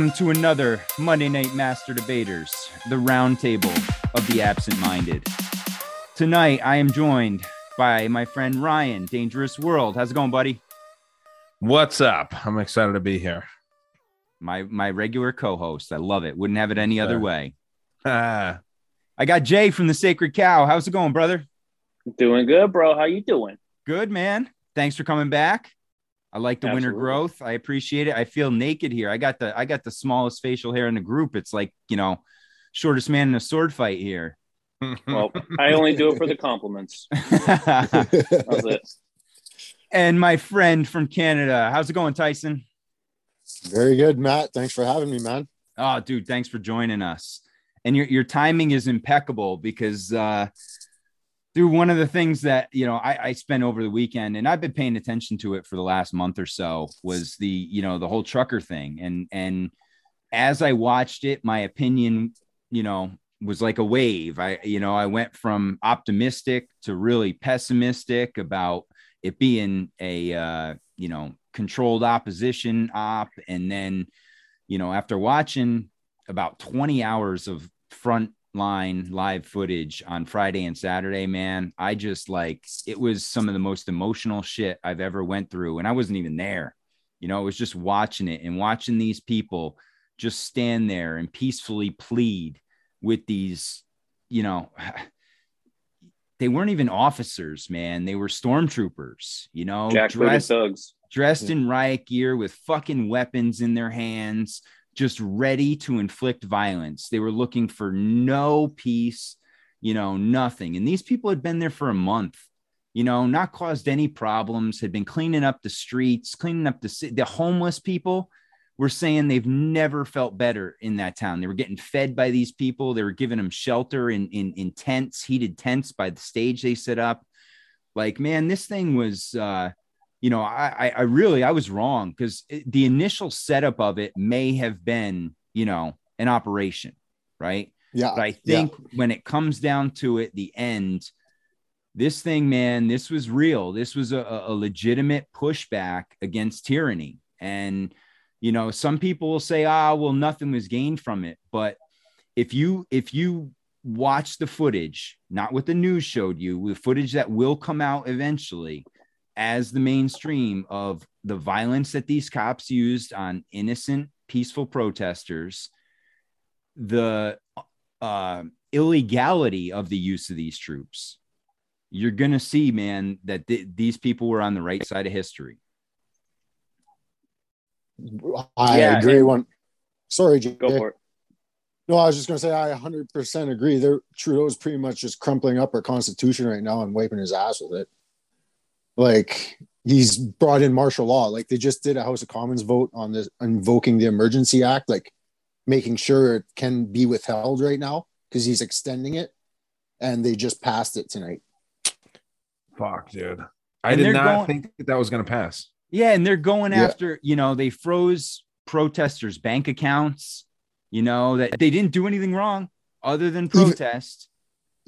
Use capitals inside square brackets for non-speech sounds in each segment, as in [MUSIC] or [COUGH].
Welcome to another Monday Night Master Debaters, the roundtable of the absent minded. Tonight, I am joined by my friend Ryan, Dangerous World. How's it going, buddy? What's up? I'm excited to be here. My my regular co-host. I love it. Wouldn't have it any other way. [LAUGHS] Ah, I got Jay from the Sacred Cow. How's it going, brother? Doing good, bro. How you doing? Good, man. Thanks for coming back. I like the winter growth. I appreciate it. I feel naked here. I got the I got the smallest facial hair in the group. It's like, you know, shortest man in a sword fight here. [LAUGHS] Well, I only do it for the compliments. [LAUGHS] That's it. and my friend from Canada. How's it going, Tyson? Very good, Matt. Thanks for having me, man. Oh, dude, thanks for joining us. And your your timing is impeccable because uh through one of the things that you know I, I spent over the weekend and I've been paying attention to it for the last month or so was the you know the whole trucker thing. And and as I watched it my opinion you know was like a wave. I you know I went from optimistic to really pessimistic about it being a uh you know controlled opposition op. And then you know after watching about 20 hours of front line live footage on Friday and Saturday, man, I just like it was some of the most emotional shit I've ever went through and I wasn't even there. You know, it was just watching it and watching these people just stand there and peacefully plead with these, you know, [SIGHS] they weren't even officers, man. They were stormtroopers, you know, Jack dressed, Thugs. dressed in riot gear with fucking weapons in their hands, just ready to inflict violence. They were looking for no peace, you know, nothing. And these people had been there for a month, you know, not caused any problems, had been cleaning up the streets, cleaning up the the homeless people. Were saying they've never felt better in that town. They were getting fed by these people. They were giving them shelter in in, in tents, heated tents by the stage they set up. Like, man, this thing was uh you know, I, I, I really, I was wrong because the initial setup of it may have been, you know, an operation, right? Yeah. But I think when it comes down to it, the end, this thing, man, this was real. This was a, a legitimate pushback against tyranny. And, you know, some people will say, ah, well, nothing was gained from it. But if you, if you watch the footage, not what the news showed you, the footage that will come out eventually, as the mainstream of the violence that these cops used on innocent, peaceful protesters, the uh, illegality of the use of these troops, you're going to see, man, that th- these people were on the right side of history. I Yeah, agree. and- One. Sorry, Jay. Go for it. No, I was just going to say I 100% agree. There, Trudeau's pretty much just crumpling up our constitution right now and wiping his ass with it. Like he's brought in martial law. Like they just did a House of Commons vote on this invoking the Emergency Act, like making sure it can be withheld right now because he's extending it, and they just passed it tonight. fuck, dude. I And did not going- think that, that was going to pass. Yeah, and they're going Yeah. after, you know, they froze protesters' bank accounts, you know, that they didn't do anything wrong other than protest. Even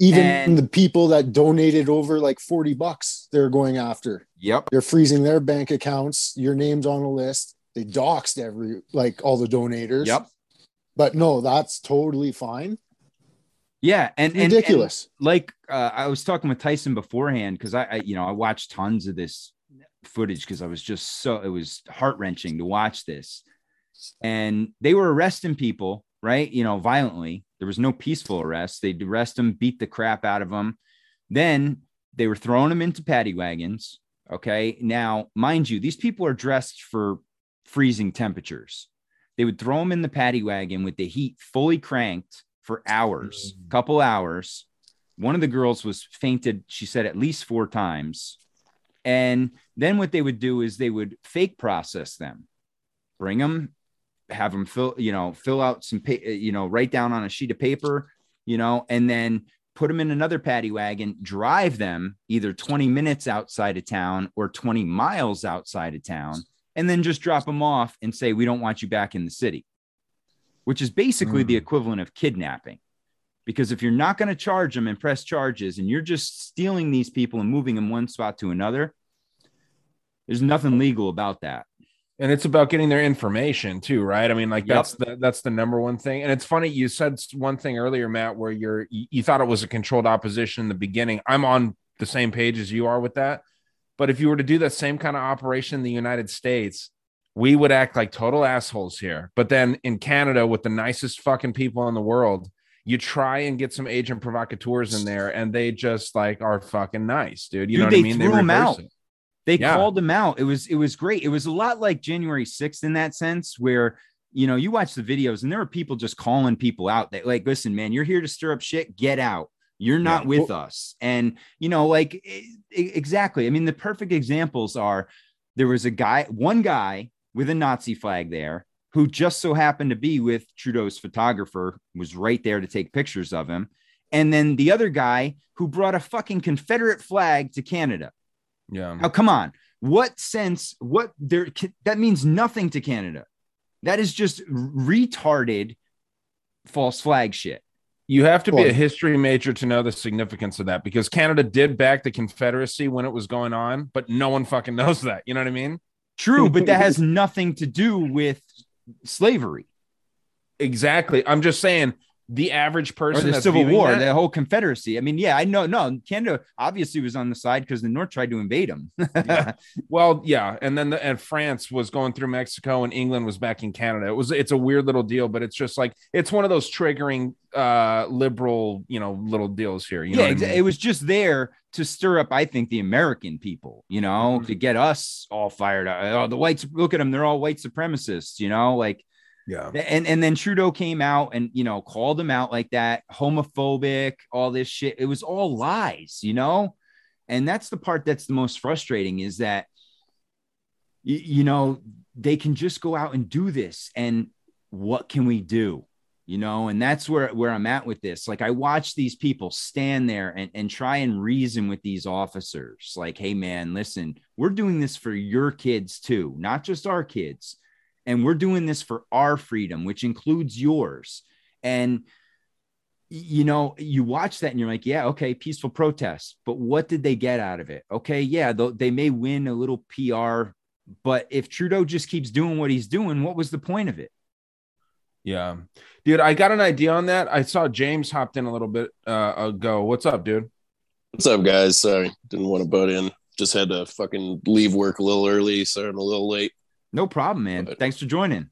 And- the people that donated over like 40 bucks, they're going after. Yep. They're freezing their bank accounts. Your name's on a list. They doxed every like all the donators. Yep. But no, that's totally fine. Yeah, and and- and Ridiculous. like uh, I was talking with Tyson beforehand because I, I, you know, I watched tons of this footage because I was just so it was heart wrenching to watch this, and they were arresting people, right? You know, violently. There was no peaceful arrest. They'd arrest them, beat the crap out of them. Then they were throwing them into paddy wagons, Okay. Now, mind you, these people are dressed for freezing temperatures. They would throw them in the paddy wagon with the heat fully cranked for hours, mm. couple hours. One of the girls was fainted, she said, at least four times. And then what they would do is they would fake process them, bring them, have them fill, you know, fill out some, pa- you know, write down on a sheet of paper, you know, and then put them in another paddy wagon, drive them either 20 minutes outside of town or 20 miles outside of town, and then just drop them off and say, We don't want you back in the city, which is basically the Mm. equivalent of kidnapping. Because if you're not going to charge them and press charges and you're just stealing these people and moving them one spot to another, there's nothing legal about that. And it's about getting their information too right? I mean like Yep. that's the that's the number one thing. And it's funny you said one thing earlier matt where you're you, you thought it was a controlled opposition in the beginning. I'm on the same page as you are with that. But if you were to do that same kind of operation in the united states we would act like total assholes here. But then in canada with the nicest fucking people in the world you try and get some agent provocateurs in there and they just like are fucking nice dude. You Dude, know what they i mean threw 'em reverse out. it. They Yeah. called them out. It was it was great. It was a lot like January 6th in that sense, where you know you watch the videos and there are people just calling people out. That like, listen, man, you're here to stir up shit. Get out. You're not Yeah. with us. And you know, like exactly. I mean, the perfect examples are there was a guy, one guy with a Nazi flag there who just so happened to be with Trudeau's photographer, was right there to take pictures of him. And then the other guy who brought a fucking Confederate flag to Canada. Yeah Now, come on. What sense? What there? That means nothing to Canada. That is just retarded false flag shit. You have to be a history major to know the significance of that because Canada did back the Confederacy when it was going on, but no one fucking [LAUGHS] knows that. You know what I mean? True, but that has [LAUGHS] nothing to do with slavery Exactly. I'm just saying the average or person the Civil War, that- the whole Confederacy. I mean, yeah, I know. No, Canada obviously was on the side because the North tried to invade them. [LAUGHS] Yeah. well, yeah, and then the, and France was going through Mexico and England was backing Canada. It was it's a weird little deal, but it's just like it's one of those triggering uh liberal, you know, little deals here. You yeah, I mean? it was just there to stir up, I think, the American people, you know, Mhm. to get us all fired up. Oh, the whites, look at them, they're all white supremacists, you know, like, yeah. and and then Trudeau came out and you know called them out like that, homophobic, all this shit. It was all lies, you know, and that's the part that's the most frustrating is that, y- you know, they can just go out and do this, and what can we do? you know and that's where where i'm at with this like i watch these people stand there and, and try and reason with these officers like hey man listen we're doing this for your kids too not just our kids and we're doing this for our freedom which includes yours and you know you watch that and you're like yeah okay peaceful protest but what did they get out of it okay yeah they may win a little pr but if trudeau just keeps doing what he's doing what was the point of it Yeah. Dude, I got an idea on that. I saw James hopped in a little bit uh, ago. What's up, dude? What's up, guys? Sorry, didn't want to butt in. Just had to fucking leave work a little early, so I'm a little late. No problem, man. But- Thanks for joining.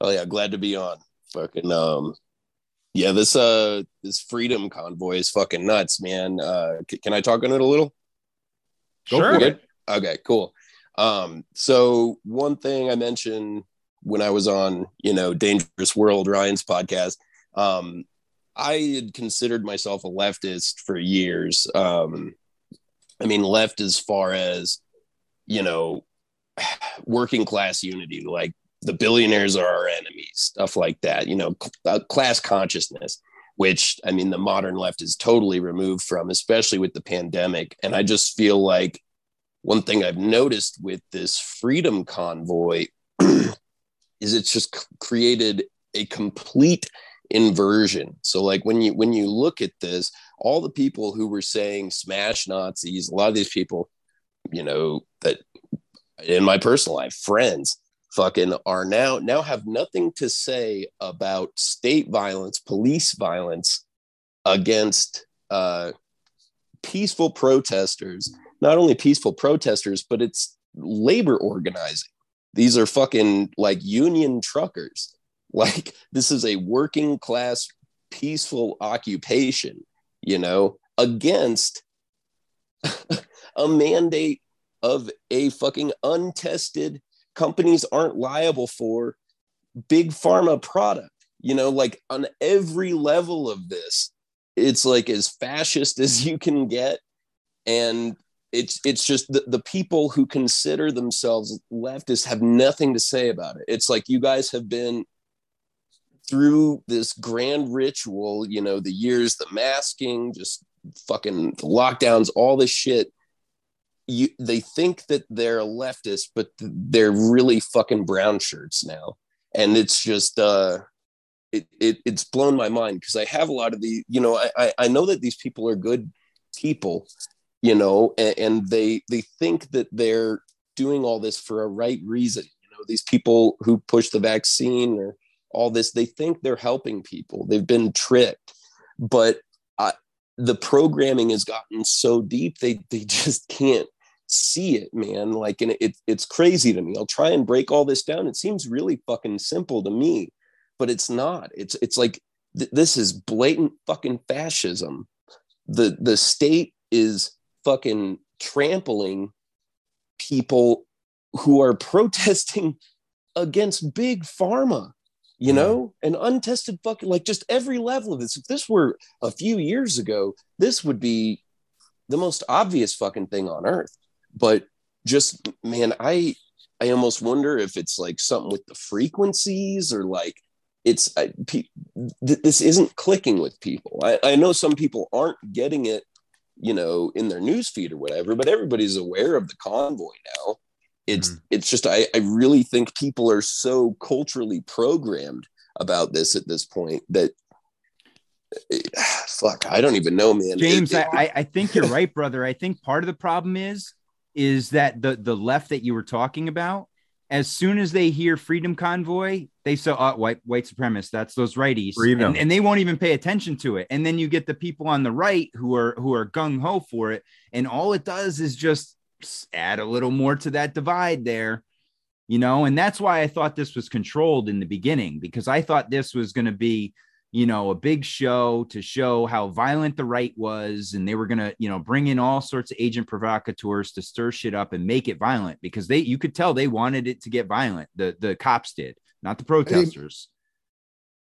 Oh yeah, glad to be on. Fucking um, yeah, this uh, this freedom convoy is fucking nuts, man. Uh, c- can I talk on it a little? Go sure. for Good. Okay, cool. Um, so one thing I mentioned when I was on, you know, Dangerous World, Ryan's podcast, um, I had considered myself a leftist for years. Um, I mean, left as far as, you know, working class unity, like the billionaires are our enemies, stuff like that, you know, uh, class consciousness, which I mean, the modern left is totally removed from, especially with the pandemic. And I just feel like one thing I've noticed with this freedom convoy [CLEARS THROAT] is it's just created a complete inversion. So like when you when you look at this, all the people who were saying smash Nazis, a lot of these people, you know, that in my personal life, friends fucking are now now have nothing to say about state violence, police violence against uh peaceful protesters not only peaceful protesters, but it's labor organizing. These are fucking like union truckers. [LAUGHS] Like this is a working class peaceful occupation, you know, against [LAUGHS] a mandate of a fucking untested companies aren't liable for big pharma product. You know like on every level of this it's like as fascist as you can get. And it's it's just the, the people who consider themselves leftists have nothing to say about it. It's like you guys have been through this grand ritual you know the years the masking just fucking lockdowns all this shit you they think that they're leftist but they're really fucking brown shirts now. And it's just uh it, it it's blown my mind because I have a lot of the you know I I know that these people are good people you know and, and they they think that they're doing all this for a right reason. You know these people who push the vaccine or all this they think they're helping people. They've been tricked. But I, the programming has gotten so deep they they [LAUGHS] just can't see it man like and it, it's crazy to me. I'll try and break all this down. It seems really fucking simple to me but it's not. It's it's like th- this is blatant fucking fascism. The the state is fucking trampling people who are [LAUGHS] protesting against big pharma you know an untested fucking like just every level of this. If this were a few years ago this would be the most obvious fucking thing on earth but just man i i almost wonder if it's like something with the frequencies or like it's I, pe- th- this isn't clicking with people I, I know some people aren't getting it you know in their news feed or whatever but everybody's aware of the convoy now it's Mhm. it's just I, I really think people are so culturally programmed about this at this point that [SIGHS] fuck i don't even know man James, it- I, I- I think you're [LAUGHS] right, brother. I think part of the problem is is that the the left that you were talking about, as soon as they hear Freedom Convoy, they say, "Oh, white white supremacists. That's those righties," and, and they won't even pay attention to it. And then you get the people on the right who are who are gung ho for it, and all it does is just add a little more to that divide there. You know, and that's why I thought this was controlled in the beginning because I thought this was going to be you know, a big show to show how violent the right was. And they were going to, you know, bring in all sorts of agent provocateurs to stir shit up and make it violent because they, you could tell they wanted it to get violent. The, the cops did, not the protesters.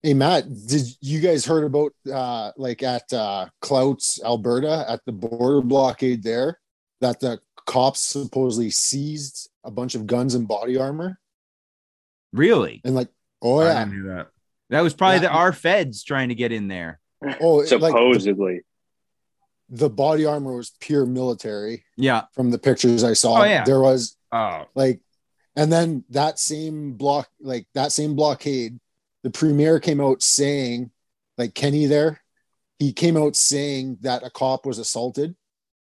Hey Matt, did you guys heard about uh like at uh Coutts, Alberta, at the border blockade there, that the cops supposedly seized a bunch of guns and body armor? Really? And like, oh I yeah, didn't that. That was probably Yeah. the our feds trying to get in there. oh like the, Supposedly. the body armor was pure military Yeah. from the pictures I saw. Oh, yeah. There was Oh, like and then that same block like that same blockade the premier came out saying like Kenney there he came out saying that a cop was assaulted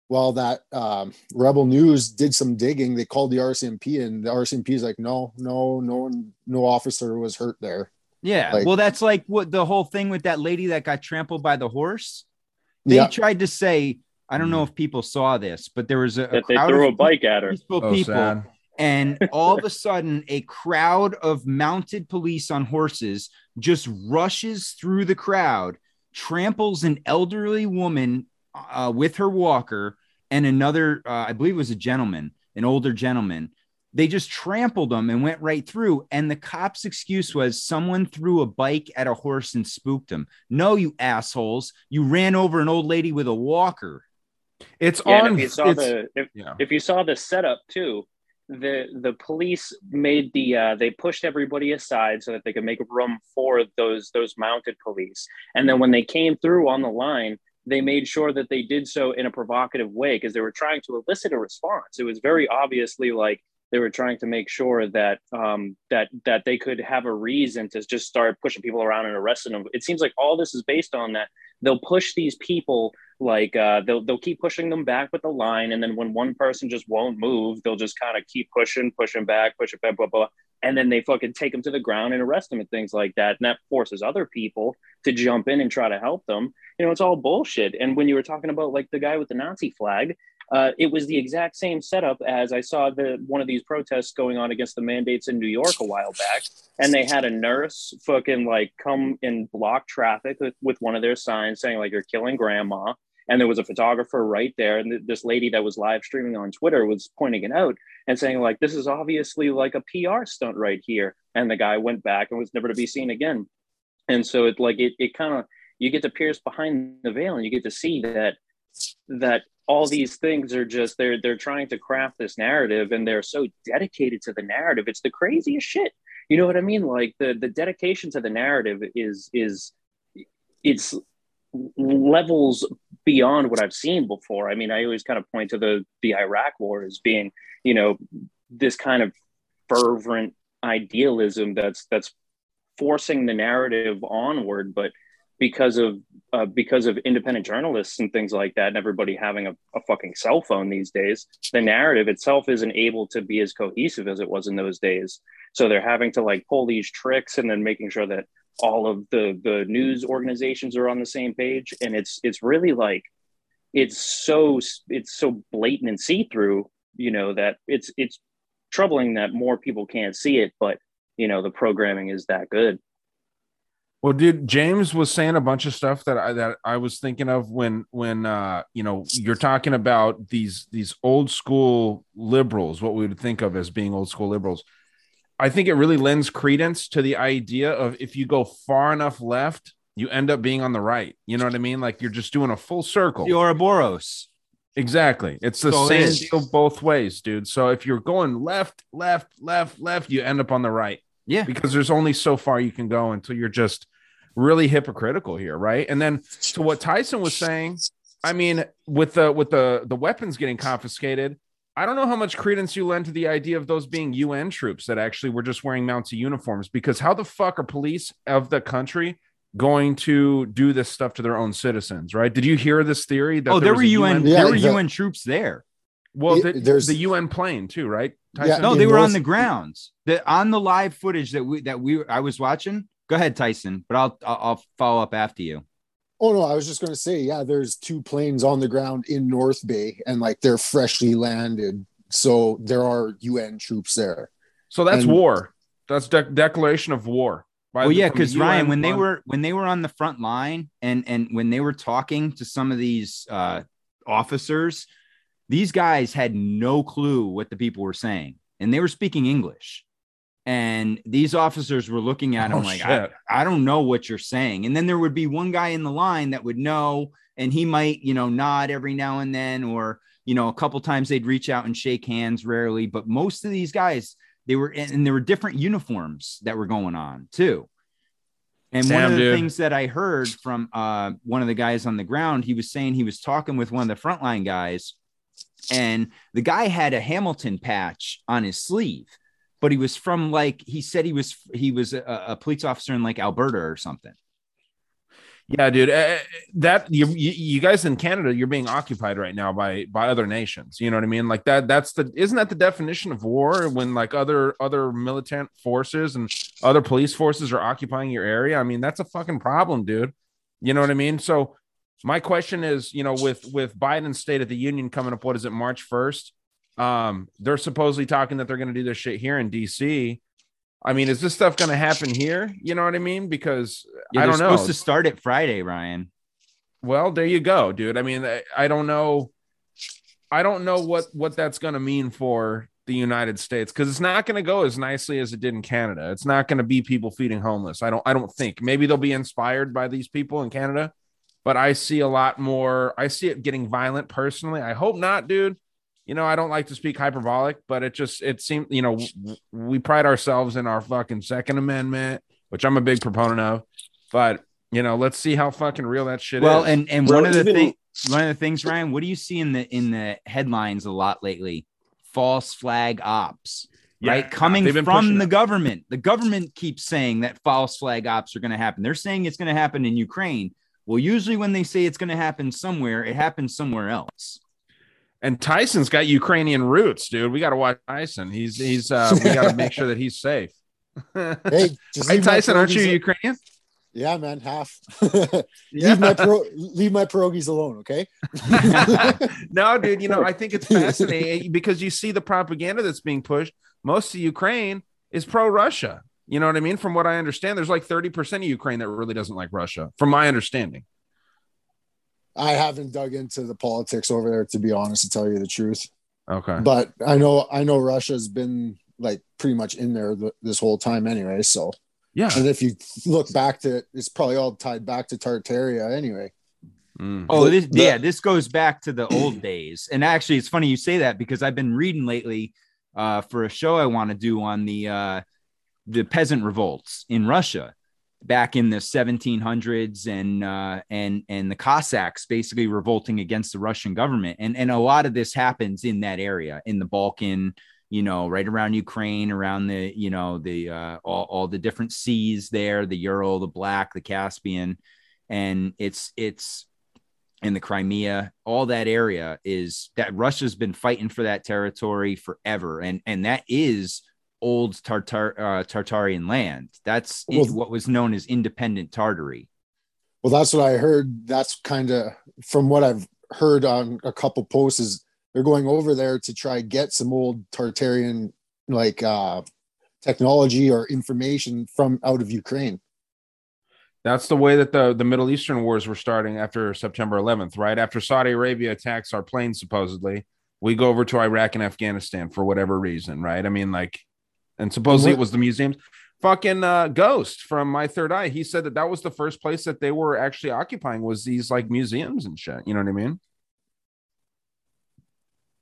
well that um, rebel news did some digging they called the rcmp and the rcmp is like no no no no officer was hurt there Yeah. Like- well, that's like what the whole thing with that lady that got trampled by the horse. They yeah tried to say, I don't know if people saw this, but there was a, a That they crowd threw of a bike at her. oh people sad. and [LAUGHS] all of a sudden a crowd of mounted police on horses just rushes through the crowd tramples an elderly woman uh, with her walker and another uh, i believe it was a gentleman an older gentleman they just trampled them and went right through and the cops excuse was someone threw a bike at a horse and spooked him no you assholes you ran over an old lady with a walker It's Yeah, on. if you saw it's- the if, yeah. if you saw the setup too, the the police made the uh, they pushed everybody aside so that they could make room for those those mounted police. And then when they came through on the line, they made sure that they did so in a provocative way because they were trying to elicit a response. It was very obviously like they were trying to make sure that um, that that they could have a reason to just start pushing people around and arresting them. It seems like all this is based on that they'll push these people like uh, they'll they'll keep pushing them back with the line, and then when one person just won't move, they'll just kind of keep pushing, pushing back, pushing back, blah, blah blah, and then they fucking take them to the ground and arrest them and things like that, and that forces other people to jump in and try to help them. You know, it's all bullshit. And when you were talking about like the guy with the Nazi flag, uh, it was the exact same setup as I saw the one of these protests going on against the mandates in New York a while back, and they had a nurse fucking like come and block traffic with, with one of their signs saying like you're killing grandma, and there was a photographer right there and th- this lady that was live streaming on twitter was pointing it out and saying like this is obviously like a pr stunt right here and the guy went back and was never to be seen again. And so it like it, it kind of you get to pierce behind the veil and you get to see that that all these things are just they're they're trying to craft this narrative and they're so dedicated to the narrative. It's the craziest shit. You know what i mean? Like the the dedication to the narrative is is it's levels beyond what i've seen before. I mean i always kind of point to the the iraq war as being you know this kind of fervent idealism that's that's forcing the narrative onward but because of uh, because of independent journalists and things like that and everybody having a, a fucking cell phone these days the narrative itself isn't able to be as cohesive as it was in those days. So they're having to like pull these tricks and then making sure that all of the the news organizations are on the same page. And it's it's really like it's so it's so blatant and see-through you know that it's it's troubling that more people can't see it but you know the programming is that good Well, dude, James was saying a bunch of stuff that I that I was thinking of when when uh you know you're talking about these these old school liberals, what we would think of as being old school liberals. I think it really lends credence to the idea of if you go far enough left, you end up being on the right. You know what I mean? Like you're just doing a full circle. The Ouroboros. Exactly. It's the So same is. deal both ways, dude. So if you're going left, left, left, left, you end up on the right Yeah. because there's only so far you can go until you're just really hypocritical here, right? And then to what Tyson was saying, I mean, with the with the the weapons getting confiscated, I don't know how much credence you lend to the idea of those being UN troops that actually were just wearing mounted uniforms. Because how the fuck are police of the country going to do this stuff to their own citizens? Right? Did you hear this theory that Oh, there was were a UN. Yeah, there were the- UN troops there. Well, Yeah, the, there's- the UN plane too, right? Yeah, No, in they were on the grounds. The on the live footage that we that we I was watching. Go ahead, Tyson. But I'll I'll, I'll follow up after you. Oh no, I was just gonna say, yeah, there's two planes on the ground in North Bay, and like they're freshly landed, so there are UN troops there. So that's And- war. That's de- declaration of war. by Well, the- yeah, because Ryan, when they were when they were on the front line and and when they were talking to some of these uh, officers, these guys had no clue what the people were saying, and they were speaking English. And these officers were looking at him Oh, like, I. I don't know what you're saying. And then there would be one guy in the line that would know, and he might, you know, nod every now and then, or you know, a couple times they'd reach out and shake hands, rarely. But most of these guys, they were, and and there were different uniforms that were going on too. And one of the dude. things that I heard from uh, one of the guys on the ground, he was saying he was talking with one of the frontline guys, and the guy had a Hamilton patch on his sleeve, but he was from like he said he was he was a, a police officer in like Alberta or something. Yeah, dude. Uh, that you, you guys in Canada, you're being occupied right now by by other nations. You know what I mean? Like that. That's the isn't that the definition of war when like other other militant forces and other police forces are occupying your area? I mean, that's a fucking problem, dude. You know what I mean? So my question is, you know, with with Biden's State of the Union coming up, what is it, March first? Um, they're supposedly talking that they're going to do this shit here in DC. I mean, is this stuff going to happen here? You know what I mean? Because Yeah, I don't know. supposed to start it Friday, Ryan. Well, there you go, dude. I mean, I, I don't know. I don't know what what that's going to mean for the United States because it's not going to go as nicely as it did in Canada. It's not going to be people feeding homeless. I don't. I don't think. Maybe they'll be inspired by these people in Canada, but I see a lot more. I see it getting violent personally. I hope not, dude. You know, I don't like to speak hyperbolic, but it just it seems you know w- we pride ourselves in our fucking Second Amendment, which I'm a big proponent of, but you know, let's see how fucking real that shit Well, is. Well, and and Well, one of the even- things one of the things, Ryan, what do you see in the in the headlines a lot lately? False flag ops. Yeah, right coming they've been pushing from the it. government the government keeps saying that false flag ops are going to happen they're saying it's going to happen in ukraine well usually when they say it's going to happen somewhere it happens somewhere else And Tyson's got Ukrainian roots, dude. We got to watch Tyson. He's he's uh we got to [LAUGHS] make sure that he's safe. [LAUGHS] Hey, just Hey, Tyson, aren't you pierogies- Ukrainian? Yeah, man, half. [LAUGHS] Yeah. leave my pro, leave my pierogies alone, okay? no, dude, you know, I think it's fascinating because you see the propaganda that's being pushed. Most of Ukraine is pro Russia. You know what I mean? From what I understand, there's like 30% of Ukraine that really doesn't like Russia, from my understanding. I haven't dug into the politics over there to be honest, to tell you the truth. Okay. But I know I know Russia's been like pretty much in there th- this whole time anyway. So Yeah. and if you look back to it, it's probably all tied back to Tartaria anyway. Mm. Oh, this, the- yeah, this goes back to the old [CLEARS THROAT] days. And actually, it's funny you say that because I've been reading lately uh, for a show I want to do on the uh, the peasant revolts in Russia back in the 1700s and uh, and and the Cossacks basically revolting against the Russian government. And and a lot of this happens in that area in the Balkan, you know, right around Ukraine, around the you know the uh, all, all the different seas there, the Ural, the Black, the Caspian, and it's it's in the Crimea, all that area is that Russia's been fighting for that territory forever, and and that is old Tartar uh, Tartarian land. That's in- Well- what was known as independent Tartary. Well, that's what I heard. That's kind of from what I've heard on a couple posts is they're going over there to try get some old Tartarian like uh technology or information from out of Ukraine. That's the way that the, the Middle Eastern wars were starting after September 11th, right? After Saudi Arabia attacks our planes, supposedly, we go over to Iraq and Afghanistan for whatever reason, right? I mean, like, and supposedly it was the museums. Fucking uh, Ghost from My Third Eye, he said that that was the first place that they were actually occupying was these like museums and shit. You know what I mean?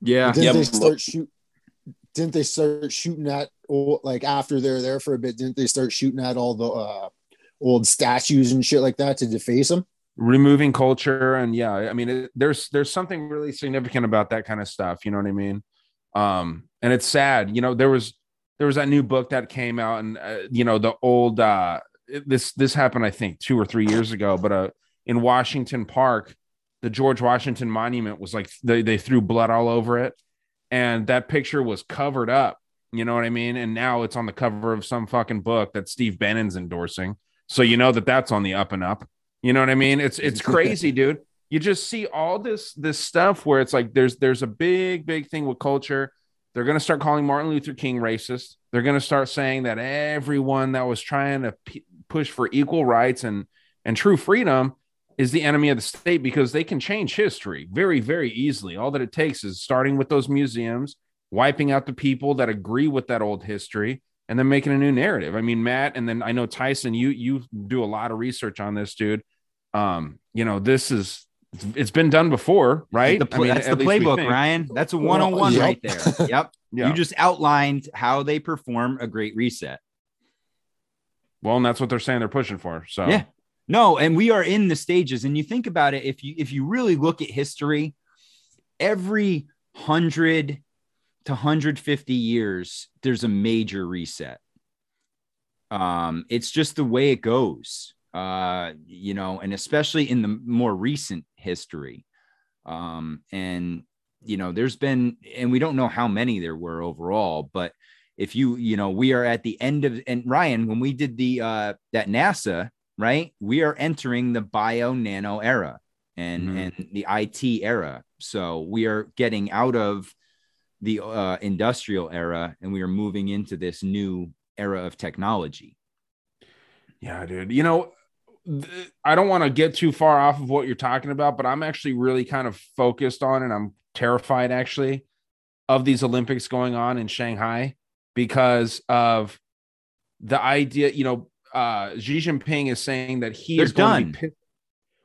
Yeah, Didn't Yeah, they start shoot? Didn't they start shooting at like after they're there for a bit? Didn't they start shooting at all the uh, old statues and shit like that to deface them? removing culture and yeah i mean it, there's there's something really significant about that kind of stuff you know what i mean um and it's sad you know there was there was that new book that came out and uh, you know the old uh this this happened i think two or three years ago but uh in washington park the george washington monument was like they, they threw blood all over it and that picture was covered up you know what i mean and now it's on the cover of some fucking book that steve bannon's endorsing so you know that that's on the up and up you know what I mean? It's it's [LAUGHS] crazy, dude. You just see all this this stuff where it's like there's there's a big big thing with culture. They're going to start calling Martin Luther King racist. They're going to start saying that everyone that was trying to p- push for equal rights and and true freedom is the enemy of the state because they can change history very very easily. All that it takes is starting with those museums, wiping out the people that agree with that old history and then making a new narrative. I mean, Matt, and then I know Tyson, you you do a lot of research on this, dude. Um, you know, this is it's been done before, right? The pl- I mean, that's the playbook. Ryan. That's a 101 yep. right there. [LAUGHS] Yep. Yeah. You just outlined how they perform a great reset. well, and that's what they're saying they're pushing for. So Yeah. No, and we are in the stages. And you think about it, if you if you really look at history, every hundred to 150 years, there's a major reset. Um, it's just the way it goes. Uh, you know, and especially in the more recent history. Um, and you know, there's been, and we don't know how many there were overall, but if you, you know, we are at the end of, and Ryan, when we did the, uh, that NASA, right, we are entering the bio nano era and, Mhm. and the IT era. So we are getting out of the uh, industrial era and we are moving into this new era of technology. Yeah, dude. You know, I don't want to get too far off of what you're talking about, but I'm actually really kind of focused on and I'm terrified actually of these Olympics going on in Shanghai because of the idea, you know, uh Xi Jinping is saying that he They're is going to done. be pissed.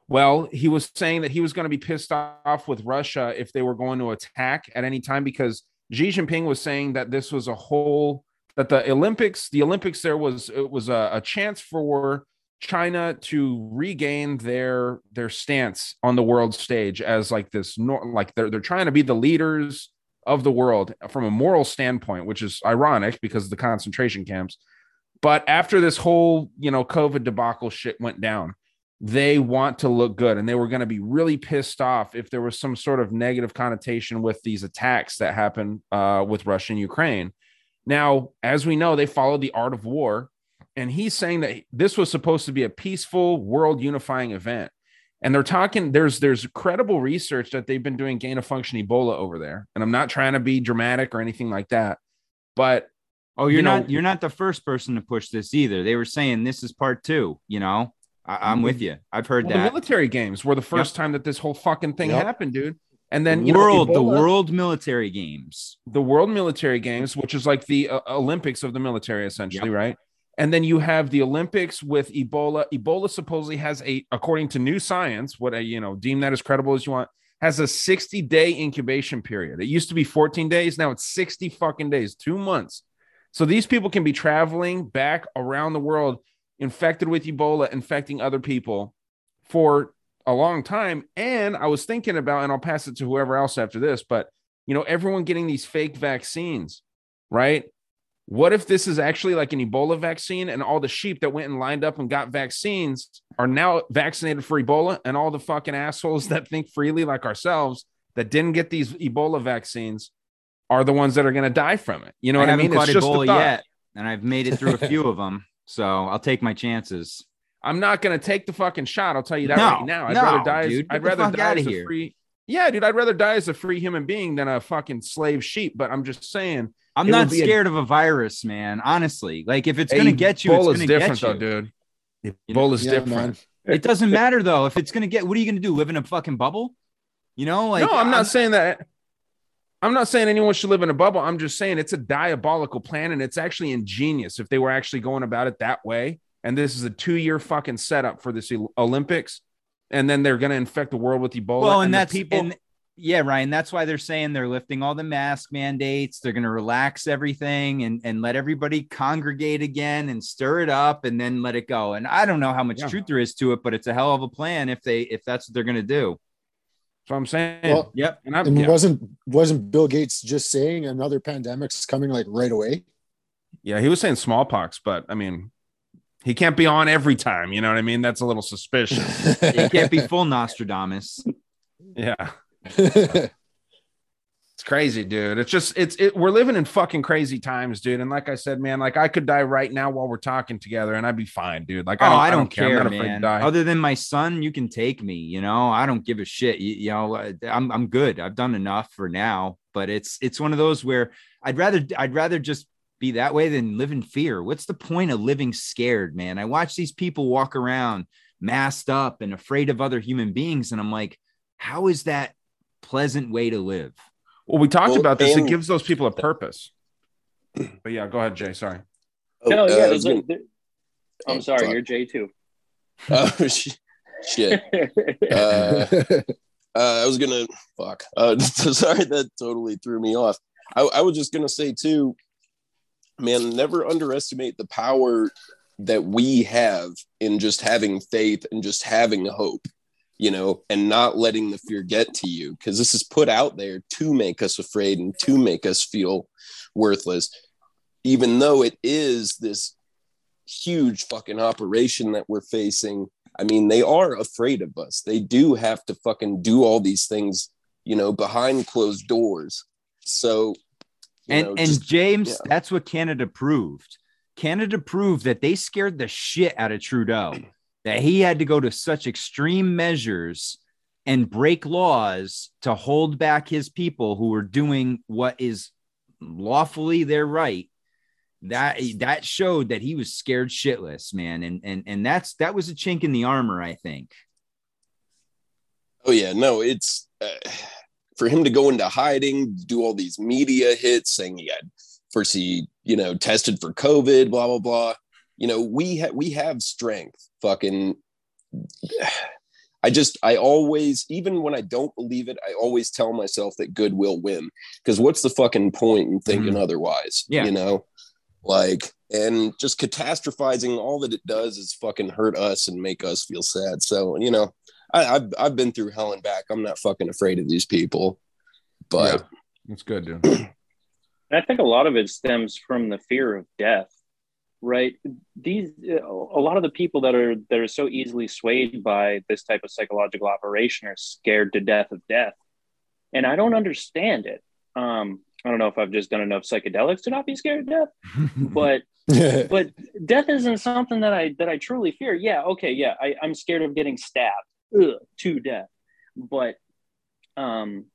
Well, he was saying that he was going to be pissed off with Russia if they were going to attack at any time because Xi Jinping was saying that this was a whole that the Olympics, the Olympics, there was it was a, a chance for China to regain their their stance on the world stage as like this like they're they're trying to be the leaders of the world from a moral standpoint, which is ironic because of the concentration camps. But after this whole, you know, COVID debacle shit went down, they want to look good and they were going to be really pissed off if there was some sort of negative connotation with these attacks that happened uh, with Russia and Ukraine. Now, as we know, they followed the art of war, and he's saying that this was supposed to be a peaceful, world unifying event. And they're talking. There's there's credible research that they've been doing gain of function Ebola over there. And I'm not trying to be dramatic or anything like that, but Oh, you're You know- not you're not the first person to push this either. They were saying this is part two, you know. I, am with you. I've heard Well, the that. military games were the first time that this whole fucking thing Yep. happened, dude. And then the you know, world, the world military games. the World Military Games, which is like the uh, Olympics of the military, essentially, right? And then you have the Olympics with Ebola. Ebola supposedly has a, according to new science, what a, you know, deem that as credible as you want, has a 60 day incubation period. It used to be 14 days. Now it's 60 fucking days, two months. So these people can be traveling back around the world infected with Ebola, infecting other people for a long time. And I was thinking about, and I'll pass it to whoever else after this, but you know, everyone getting these fake vaccines, right? What if this is actually like an Ebola vaccine and all the sheep that went and lined up and got vaccines are now vaccinated for Ebola and all the fucking assholes that think freely like ourselves that didn't get these Ebola vaccines are the ones that are going to die from it. You know I what I mean? It's just Ebola yet, and I've made it through a few of them. So I'll take my chances. [LAUGHS] I'm not going to take the fucking shot. I'll tell you that No, right now. I'd no, rather die. dude. As, I'd rather die as a here. free. Yeah, dude. I'd rather die as a free human being than a fucking slave sheep. But I'm just saying, I'm It not would be a- scared of a virus, man. Honestly, like if it's gonna get you, it's gonna different get you. though, dude. know? Ebola's Yeah, different. man. It doesn't matter though. If it's gonna get, what are you gonna do? Live in a fucking bubble? You know, like no, I'm not saying that. I'm not saying anyone should live in a bubble. I'm just saying it's a diabolical plan and it's actually ingenious if they were actually going about it that way. And this is a two year fucking setup for this Olympics. And then they're going to infect the world with Ebola. Well, and, the that's people. and yeah, Ryan. That's why they're saying they're lifting all the mask mandates. They're going to relax everything and and let everybody congregate again and stir it up and then let it go. And I don't know how much Yeah. truth there is to it, but it's a hell of a plan if they if that's what they're going to do. so I'm saying, Well, Yep. and I'm, And yeah, wasn't wasn't Bill Gates just saying another pandemic's coming like right away? yeah, he was saying smallpox, but I mean, he can't be on every time. You know what I mean? That's a little suspicious. [LAUGHS] he can't be full Nostradamus. yeah. [LAUGHS] It's crazy, dude. It's just it's it. We're living in fucking crazy times, dude. And like I said, man, like I could die right now while we're talking together, and I'd be fine, dude. Like Oh, I don't, I don't, care, I'm not afraid to man. die. Other than my son, you can take me. You know, I don't give a shit. You, you know, I'm I'm good. I've done enough for now. But it's it's one of those where I'd rather I'd rather just be that way than live in fear. What's the point of living scared, man? I watch these people walk around masked up and afraid of other human beings, and I'm like, how is that pleasant way to live? well, we talked Well, about this. and- it gives those people a purpose. But yeah, go ahead, Jay. Sorry. Oh, no, uh, yeah. I there's was a- gonna- there- I'm Oh, sorry, fuck. you're Jay too. [LAUGHS] Oh, shit. Uh, uh, I was gonna fuck. Uh, [LAUGHS] sorry, that totally threw me off. I, I was just gonna say too, man, never underestimate the power that we have in just having faith and just having hope, you know, and not letting the fear get to you because this is put out there to make us afraid and to make us feel worthless, even though it is this huge fucking operation that we're facing I mean, they are afraid of us. They do have to fucking do all these things, you know, behind closed doors. So, and know, and just- James, yeah. that's what Canada proved. Canada proved that they scared the shit out of Trudeau, that he had to go to such extreme measures and break laws to hold back his people who were doing what is lawfully their right. That that showed that he was scared shitless, man, and and and that's that was a chink in the armor, I think. oh yeah, no, it's uh, for him to go into hiding, do all these media hits saying he had first he, you know, tested for COVID, blah blah blah. You know, we have we have strength. Fucking, I just I always, even when I don't believe it, I always tell myself that good will win. Because what's the fucking point in thinking mm-hmm. otherwise? Yeah. you know, like and just catastrophizing. All that it does is fucking hurt us and make us feel sad. So you know, I, I've I've been through hell and back. I'm not fucking afraid of these people. But That's good, dude. [CLEARS THROAT] And I think a lot of it stems from the fear of death, right? These a lot of the people that are that are so easily swayed by this type of psychological operation are scared to death of death, and I don't understand it. Um, I don't know if I've just done enough psychedelics to not be scared of death, [LAUGHS] but [LAUGHS] but death isn't something that I that I truly fear. Yeah, okay, yeah, I, I'm scared of getting stabbed ugh, to death, but um,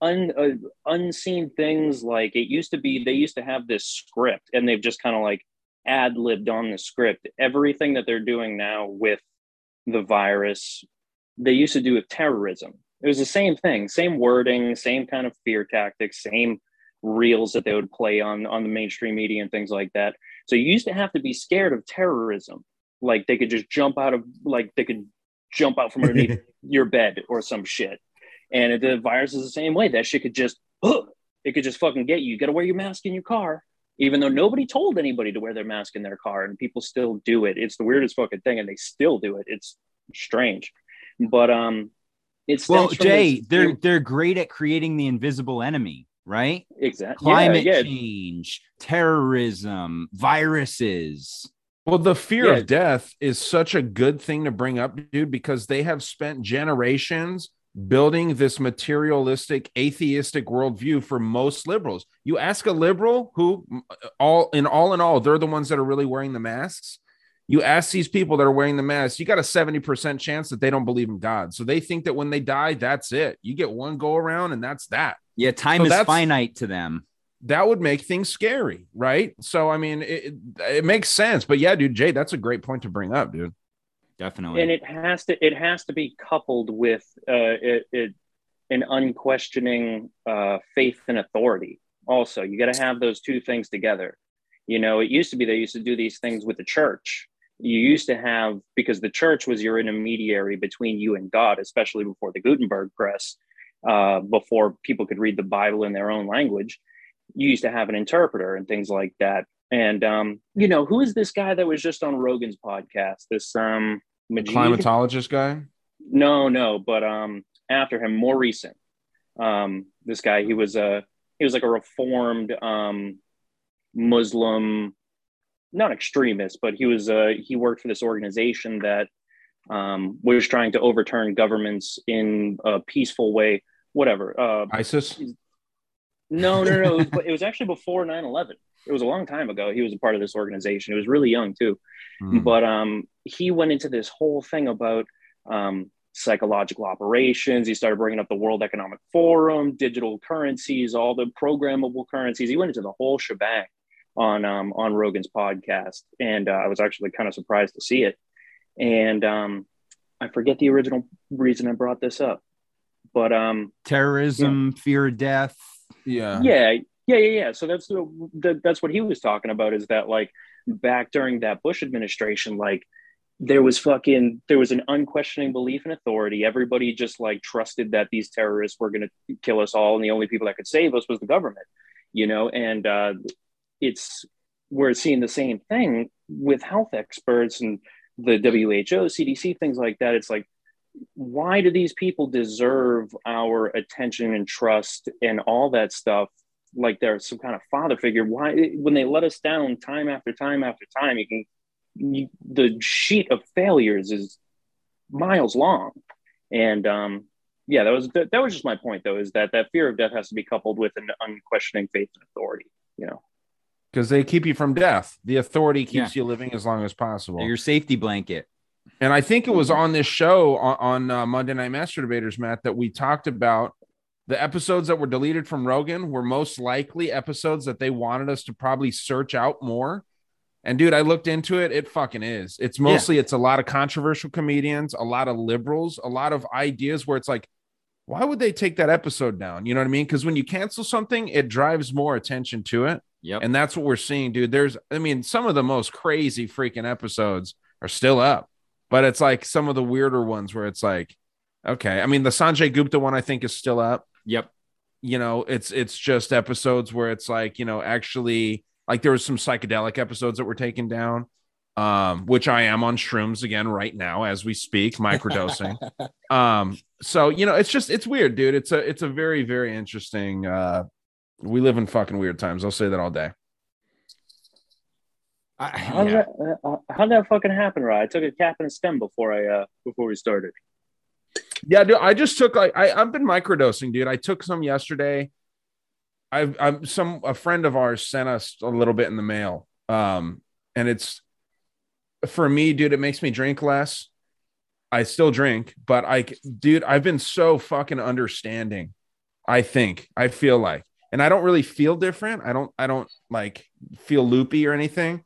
un, uh, unseen things like it used to be. They used to have this script, and they've just kind of like ad libbed on the script. Everything that they're doing now with the virus, they used to do with terrorism. It was the same thing, same wording, same kind of fear tactics, same reels that they would play on on the mainstream media and things like that. So you used to have to be scared of terrorism, like they could just jump out of like they could jump out from underneath [LAUGHS] your bed or some shit. And the virus is the same way. That shit could just [GASPS] it could just fucking get you. You got to wear your mask in your car, even though nobody told anybody to wear their mask in their car, and people still do it. It's the weirdest fucking thing, and they still do it. It's strange, but um, it's well, Jay, they're they're great at creating the invisible enemy, right? Exactly. Climate yeah, yeah. change, terrorism, viruses. Well, the fear Yeah. of death is such a good thing to bring up, dude, because they have spent generations building this materialistic, atheistic worldview for most liberals. You ask a liberal who, all in all in all, they're the ones that are really wearing the masks. You ask these people that are wearing the masks, you got a 70% chance that they don't believe in God. So they think that when they die, that's it. You get one go around and that's that. Yeah, time So is finite to them. That would make things scary, right? So, I mean, it, it makes sense. But yeah, dude, Jay, that's a great point to bring up, dude. Definitely. and it has to it has to be coupled with uh, it, it, an unquestioning uh, faith and authority. Also, you got to have those two things together. You know, it used to be they used to do these things with the church. You used to have because the church was your intermediary between you and God, especially before the Gutenberg press, uh, before people could read the Bible in their own language. You used to have an interpreter and things like that. And um, you know, who is this guy that was just on Rogan's podcast? This um, Maajid? Climatologist guy. No, no, but um, after him, more recent. Um, this guy, he was a he was like a reformed um, Muslim, not extremist, but he was uh, he worked for this organization that um, was trying to overturn governments in a peaceful way. Whatever. Uh, ISIS. no, no, no. It was, it was actually before 9 11. It was a long time ago. He was a part of this organization. He was really young, too Hmm. but um, he went into this whole thing about um, psychological operations. He started bringing up the World Economic Forum, digital currencies, all the programmable currencies. He went into the whole shebang on um, on Rogan's podcast, and uh, I was actually kind of surprised to see it. And um, I forget the original reason I brought this up, but um, Terrorism, fear of death. Yeah. yeah yeah yeah yeah so that's the, the that's what he was talking about is that like back during that bush administration like there was fucking there was an unquestioning belief in authority everybody just like trusted that these terrorists were going to kill us all and the only people that could save us was the government you know and uh it's we're seeing the same thing with health experts and the WHO, CDC, things like that. It's like, why do these people deserve our attention and trust and all that stuff? Like they're some kind of father figure. Why, when they let us down time after time after time, you can, you, the sheet of failures is miles long. And um, yeah, that was that, that was just my point, though, is that that fear of death has to be coupled with an unquestioning faith and authority. You know. Because they keep you from death. The authority keeps you living as long as possible. Your safety blanket. And I think it was on this show on, on uh, Monday Night Master Debaters, Matt, that we talked about the episodes that were deleted from Rogan were most likely episodes that they wanted us to probably search out more. And dude, I looked into it. It fucking is. It's mostly it's a lot of controversial comedians, a lot of liberals, a lot of ideas where it's like, why would they take that episode down? You know what I mean? Because when you cancel something, it drives more attention to it. Yep. And that's what we're seeing, dude. There's, I mean, some of the most crazy freaking episodes are still up, but it's like some of the weirder ones where it's like, okay. I mean, the Sanjay Gupta one I think is still up. Yep. You know, it's it's just episodes where it's like, you know, actually like there was some psychedelic episodes that were taken down. Um, which I am on shrooms again right now as we speak, microdosing. [LAUGHS] um, so you know, it's just it's weird, dude. It's a it's a very, very interesting uh we live in fucking weird times. I'll say that all day. I, How yeah. that uh, how that fucking happen, right? I took a cap and a stem before I uh before we started. Yeah, dude, I just took like I, I've been microdosing, dude. I took some yesterday. I've I'm some a friend of ours sent us a little bit in the mail. Um, and it's for me, dude, it makes me drink less. I still drink, but I dude, I've been so fucking understanding. I think I feel like, and I don't really feel different. I don't, I don't like feel loopy or anything,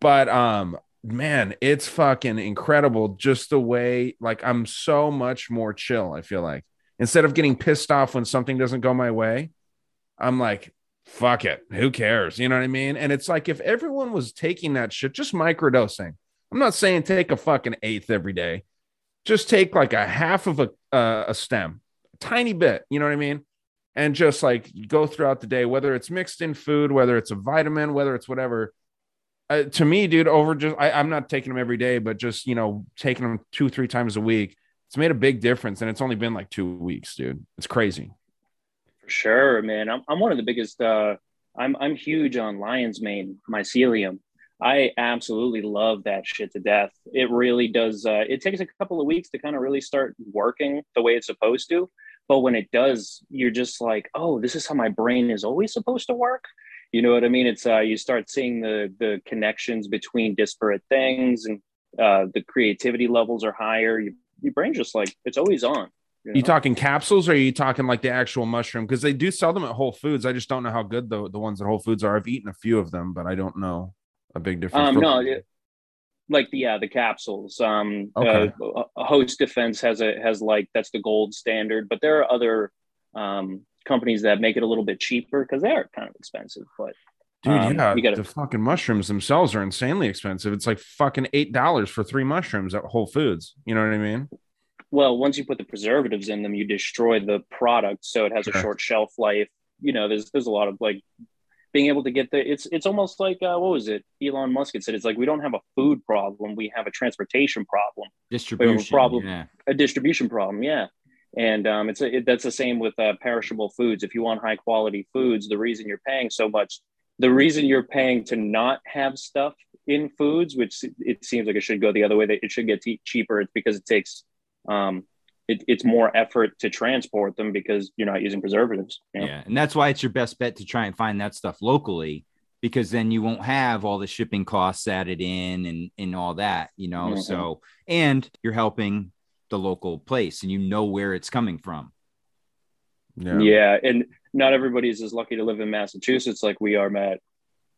but um, man, it's fucking incredible. Just the way, like, I'm so much more chill. I feel like instead of getting pissed off when something doesn't go my way, I'm like, fuck it. Who cares? You know what I mean? And it's like if everyone was taking that shit, just microdosing. I'm not saying take a fucking eighth every day. Just take like a half of a uh, a stem, a tiny bit. You know what I mean? And just like go throughout the day, whether it's mixed in food, whether it's a vitamin, whether it's whatever. Uh, to me, dude, over just I, I'm not taking them every day, but just you know taking them two, three times a week. It's made a big difference, and it's only been like two weeks, dude. It's crazy. For sure, man. I'm, I'm one of the biggest. Uh, I'm I'm huge on lion's mane mycelium. I absolutely love that shit to death. It really does. Uh, it takes a couple of weeks to kind of really start working the way it's supposed to. But when it does, you're just like, oh, this is how my brain is always supposed to work. You know what I mean? It's uh, you start seeing the the connections between disparate things, and uh, the creativity levels are higher. You, your brain's just like it's always on. You, know? you talking capsules or are you talking like the actual mushroom? Because they do sell them at Whole Foods. I just don't know how good the, the ones at Whole Foods are. I've eaten a few of them, but I don't know a big difference. Um, no, it, like the yeah the capsules. Um, Okay. uh, Host Defense has a has like that's the gold standard, but there are other um, companies that make it a little bit cheaper because they are kind of expensive. But Dude, Um, yeah, you gotta- the fucking mushrooms themselves are insanely expensive. It's like fucking eight dollars for three mushrooms at Whole Foods. You know what I mean? well, once you put the preservatives in them, you destroy the product, so it has a short shelf life. You know, there's there's a lot of like being able to get the it's it's almost like uh, what was it? Elon Musk had said it's like we don't have a food problem, we have a transportation problem. Distribution. problem. Yeah. a distribution problem yeah and um, it's a, it, that's the same with uh, perishable foods if you want high quality foods the reason you're paying so much the reason you're paying to not have stuff in foods which it seems like it should go the other way that it should get te- cheaper it's because it takes um, it, it's more effort to transport them because you're not using preservatives you know? Yeah. And that's why it's your best bet to try and find that stuff locally because then you won't have all the shipping costs added in and, and all that, you know. Mhm. So, and you're helping the local place and you know where it's coming from. Yeah. yeah and not everybody's as lucky to live in massachusetts like we are matt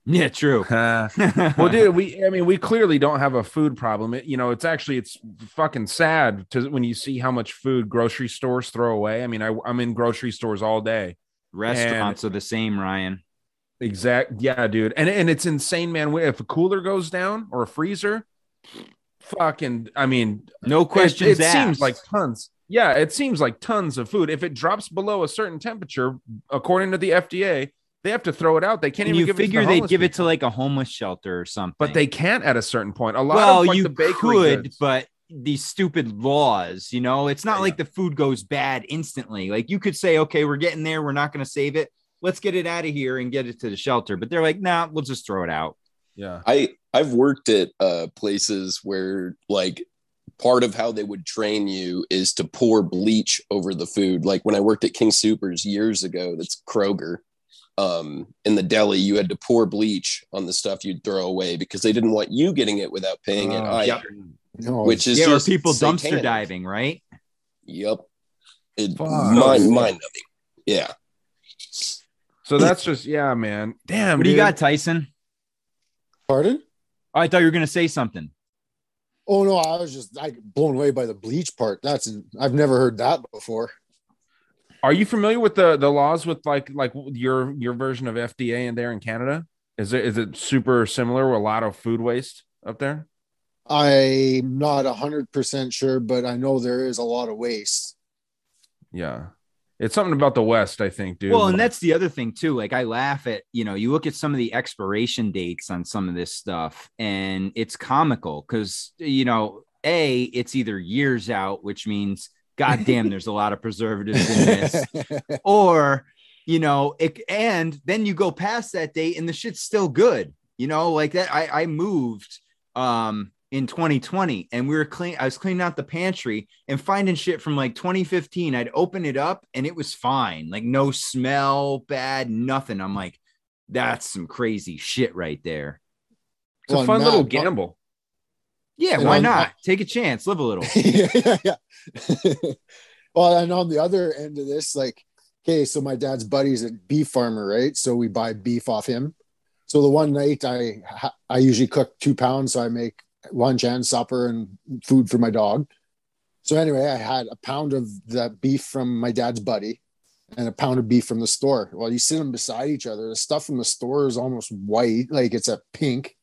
Yeah, true. [LAUGHS] well, dude, we I mean, we clearly don't have a food problem. It, you know, it's actually it's fucking sad to when you see how much food grocery stores throw away. I mean, I, I'm in grocery stores all day. Restaurants are the same, Ryan. Exact, yeah, dude, and and it's insane, man. If a cooler goes down or a freezer, fucking, I mean, No it- questions It, asked. seems like tons. Yeah, it seems like tons of food. If it drops below a certain temperature, according to the FDA, they have to throw it out. They can't and even you give figure it to the they'd homeless give it to like a homeless shelter or something. but they can't at a certain point. A lot well, of like you the bakery could, goods- but these stupid laws, you know, it's not I like the food goes bad instantly. Like you could say, okay, we're getting there, we're not going to save it. Let's get it out of here and get it to the shelter. But they're like, nah, we'll just throw it out. yeah, I I've worked at uh, places where like part of how they would train you is to pour bleach over the food. Like when I worked at King Supers years ago, that's Kroger. Um, in the deli, you had to pour bleach on the stuff you'd throw away because they didn't want you getting it without paying it. Oh, either, yeah. No, Which is yeah, just people dumpster diving, right? Yep. It Fuck. mind mind numbing. Yeah. So that's just yeah, man. Damn. What do you got, Tyson? pardon? Oh, I thought you were going to say something. Oh no, I was just like blown away by the bleach part. That's I've never heard that before. Are you familiar with the the laws with like like your your version of FDA in there in Canada? Is it is it super similar with a lot of food waste up there? I'm not hundred percent sure, but I know there is a lot of waste. Yeah. It's something about the West, I think, dude. Well, and that's the other thing too. Like I laugh at, you know, you look at some of the expiration dates on some of this stuff and it's comical because, you know, A, it's either years out, which means God damn, there's a lot of preservatives in this. [LAUGHS] or you know it and then you go past that date and the shit's still good you know like that i i moved um in 2020 and we were clean i was cleaning out the pantry and finding shit from like 2015 i'd open it up and it was fine like no smell bad nothing i'm like that's some crazy shit right there it's a fun Matt, little gamble. yeah why not take a chance live a little [LAUGHS] yeah, yeah, yeah. [LAUGHS] well, and on the other end of this, like, okay, so my dad's buddy's a beef farmer, right? So we buy beef off him. So the one night I I usually cook two pounds, so I make lunch and supper and food for my dog. So anyway, I had a pound of that beef from my dad's buddy and a pound of beef from the store. Well, you sit them beside each other. The stuff from the store is almost white, like it's a pink,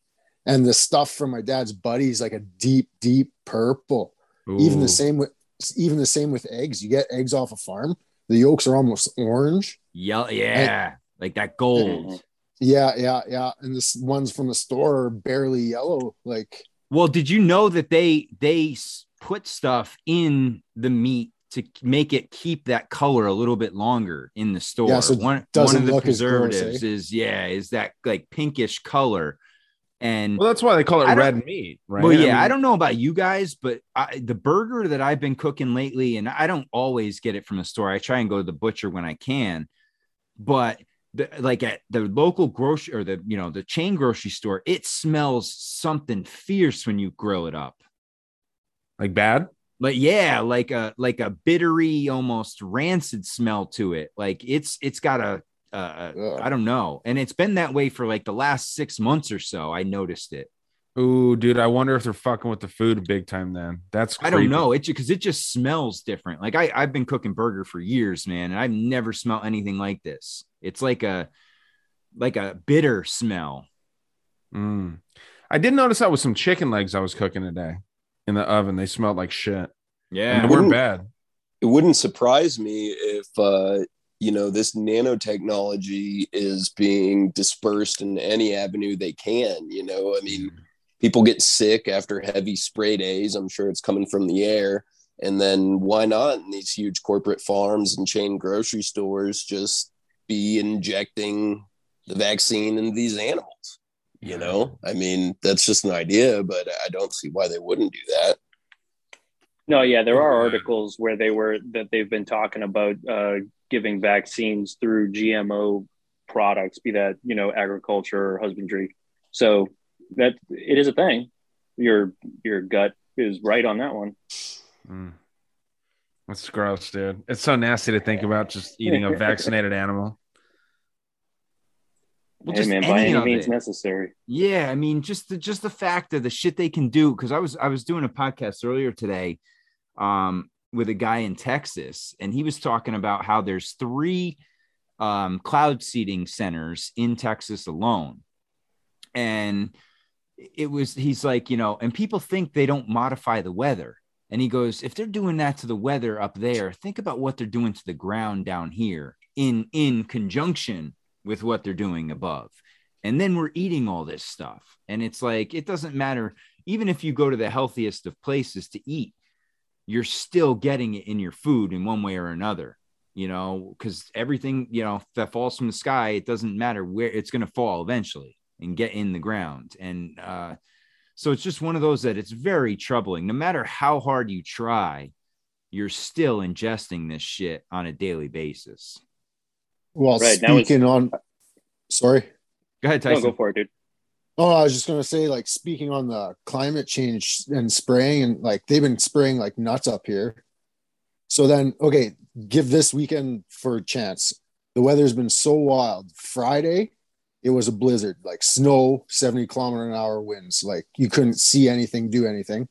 and the stuff from my dad's buddy is like a deep, deep purple. Even the same with even the same with eggs. You get eggs off a farm. The yolks are almost orange. Yell, yeah, like that gold. Yeah, yeah, yeah. And the ones from the store are barely yellow. Like Well, did you know that they they put stuff in the meat to make it keep that color a little bit longer in the store? Yeah, so one one of the look as gross, preservatives is yeah, is that like pinkish color. And Well, that's why they call it red meat, right? Well, yeah, I, mean, don't know about you guys, but I, the burger that I've been cooking lately, and I don't always get it from the store. I try and go to the butcher when I can, but the, like at the local grocery or the you know the chain grocery store, it smells something fierce when you grill it up. like bad. Like yeah, like a like a bittery, almost rancid smell to it. Like it's it's got a uh, I don't know, and it's been that way for like the last six months or so. I noticed it. Ooh, dude, I wonder if they're fucking with the food big time. Then that's I don't know. It because it just smells different. Like I, I've been cooking burger for years, man, and I've never smelled anything like this. It's like a like a bitter smell. Mm. I did notice that with some chicken legs I was cooking today in the oven. They smelled like shit. And Yeah. they weren't Wouldn't- bad. it wouldn't surprise me if uh you know this nanotechnology is being dispersed in any avenue they can you know i mean people get sick after heavy spray days. I'm sure it's coming from the air. And then why not in these huge corporate farms and chain grocery stores just be injecting the vaccine into these animals? You know i mean that's just an idea but i don't see why they wouldn't do that. No, yeah, there are articles where they were that they've been talking about uh, giving vaccines through GMO products, be that you know agriculture or husbandry. So that it is a thing. Your your gut is right on that one. Mm. That's gross, dude. It's so nasty to think about just eating a [LAUGHS] vaccinated animal. Well, hey man, by any any means it. necessary. Yeah, I mean, just the just the fact of the shit they can do. Because I was I was doing a podcast earlier today, um, with a guy in Texas, and he was talking about how there's three um, cloud seeding centers in Texas alone, and it was he's like you know, and people think they don't modify the weather, and he goes, if they're doing that to the weather up there, think about what they're doing to the ground down here in in conjunction with what they're doing above. And then we're eating all this stuff. And it's like it doesn't matter. Even if you go to the healthiest of places to eat you're still getting it in your food in one way or another you know because everything you know that falls from the sky it doesn't matter where it's going to fall eventually and get in the ground and uh so it's just one of those that it's very troubling no matter how hard you try you're still ingesting this shit on a daily basis well Right, now it's- speaking on sorry. go ahead No, tyson go for it, dude. Oh, I was just gonna say, like speaking on the climate change and spraying, and like they've been spraying like nuts up here. So then, okay, give this weekend for a chance. The weather's been so wild. Friday, it was a blizzard, like snow, 70 kilometer an hour winds. Like you couldn't see anything, do anything.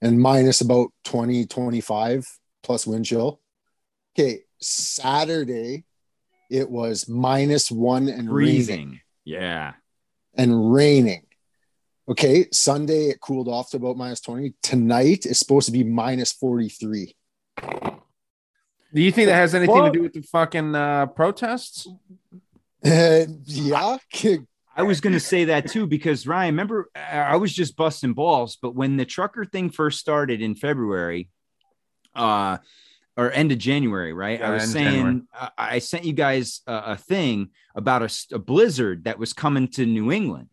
And minus about 20, 25 plus wind chill. Okay, Saturday, it was minus one and raining yeah and raining. Okay, Sunday it cooled off to about minus 20. Tonight it's supposed to be minus 43. Do you think that has anything to do with the fucking uh, protests? Uh, yeah, I was going to say that too because Ryan, remember, I I was just busting balls, but when the trucker thing first started in February, uh, or end of January, right? Yeah, I was end of January. saying I, I sent you guys a, a thing about a blizzard that was coming to New England,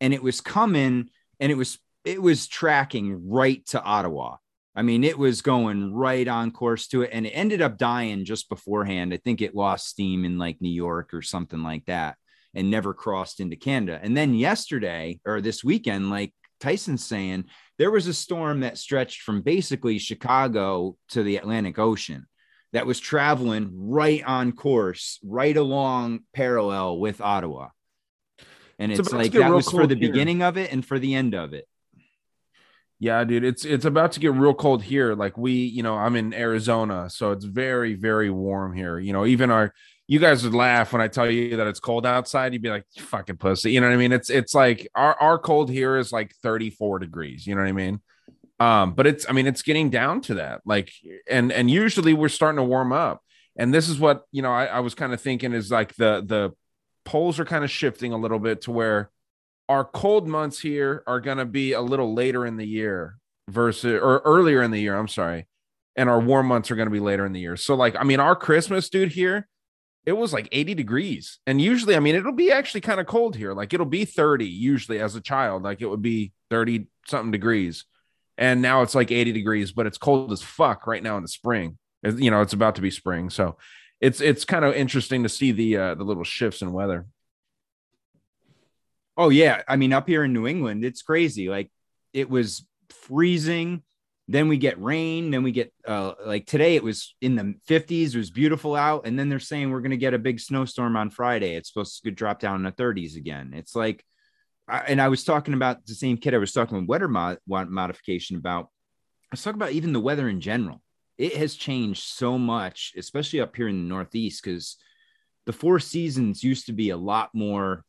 and it was coming, and it was it was tracking right to Ottawa. I mean, it was going right on course to it, and it ended up dying just beforehand. I think it lost steam in like New York or something like that and never crossed into Canada. And then yesterday or this weekend, like Tyson's saying, there was a storm that stretched from basically Chicago to the Atlantic Ocean that was traveling right on course, right along parallel with Ottawa. And So it's like that was for the here. beginning of it and for the end of it. Yeah, dude, it's it's about to get real cold here. Like we, you know, I'm in Arizona, so it's very very warm here. You know, even our you guys would laugh when I tell you that it's cold outside. You'd be like, "You fucking pussy." You know what I mean? It's it's like our our cold here is like 34 degrees. You know what I mean? Um, but it's I mean it's getting down to that. Like, and and usually we're starting to warm up. And this is what you know. I, I was kind of thinking is like the the poles are kind of shifting a little bit to where our cold months here are going to be a little later in the year versus or earlier in the year. I'm sorry. And our warm months are going to be later in the year. So, like, I mean, our Christmas, dude, here, it was like 80 degrees. And usually, I mean, it'll be actually kind of cold here. Like, it'll be 30 usually as a child. Like, it would be 30 something degrees. And now it's like 80 degrees, but it's cold as fuck right now in the spring. You know, it's about to be spring. So, it's it's kind of interesting to see the uh, the little shifts in weather. Oh yeah, I mean up here in New England, it's crazy. Like it was freezing, then we get rain, then we get uh like today it was in the 50s, it was beautiful out, and then they're saying we're gonna get a big snowstorm on Friday. It's supposed to drop down in the 30s again. It's like, I, and I was talking about the same kid I was talking with weather mod- modification about. I was talking about even the weather in general. It has changed so much, especially up here in the Northeast, because the four seasons used to be a lot more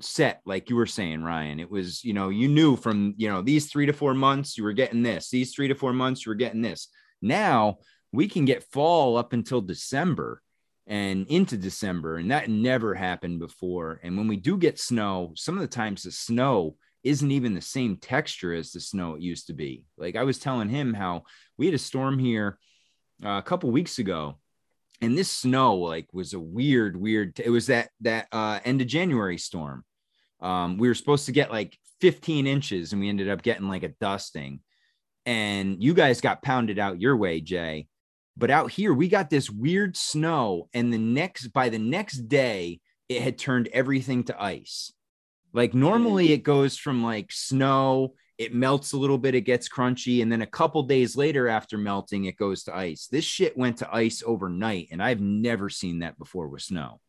set like you were saying ryan it was you know you knew from you know these three to four months you were getting this these three to four months you were getting this. Now we can get fall up until december and into december and that never happened before. And when we do get snow some of the times the snow isn't even the same texture as the snow it used to be. Like i was telling him how we had a storm here uh, a couple weeks ago and this snow like was a weird weird it was that that uh end of january storm. Um we were supposed to get like 15 inches and we ended up getting like a dusting. And you guys got pounded out your way jay. But out here we got this weird snow and the next by the next day it had turned everything to ice. Like normally it goes from like snow it melts a little bit, it gets crunchy, and then a couple days later after melting, it goes to ice. This shit went to ice overnight, and I've never seen that before with snow.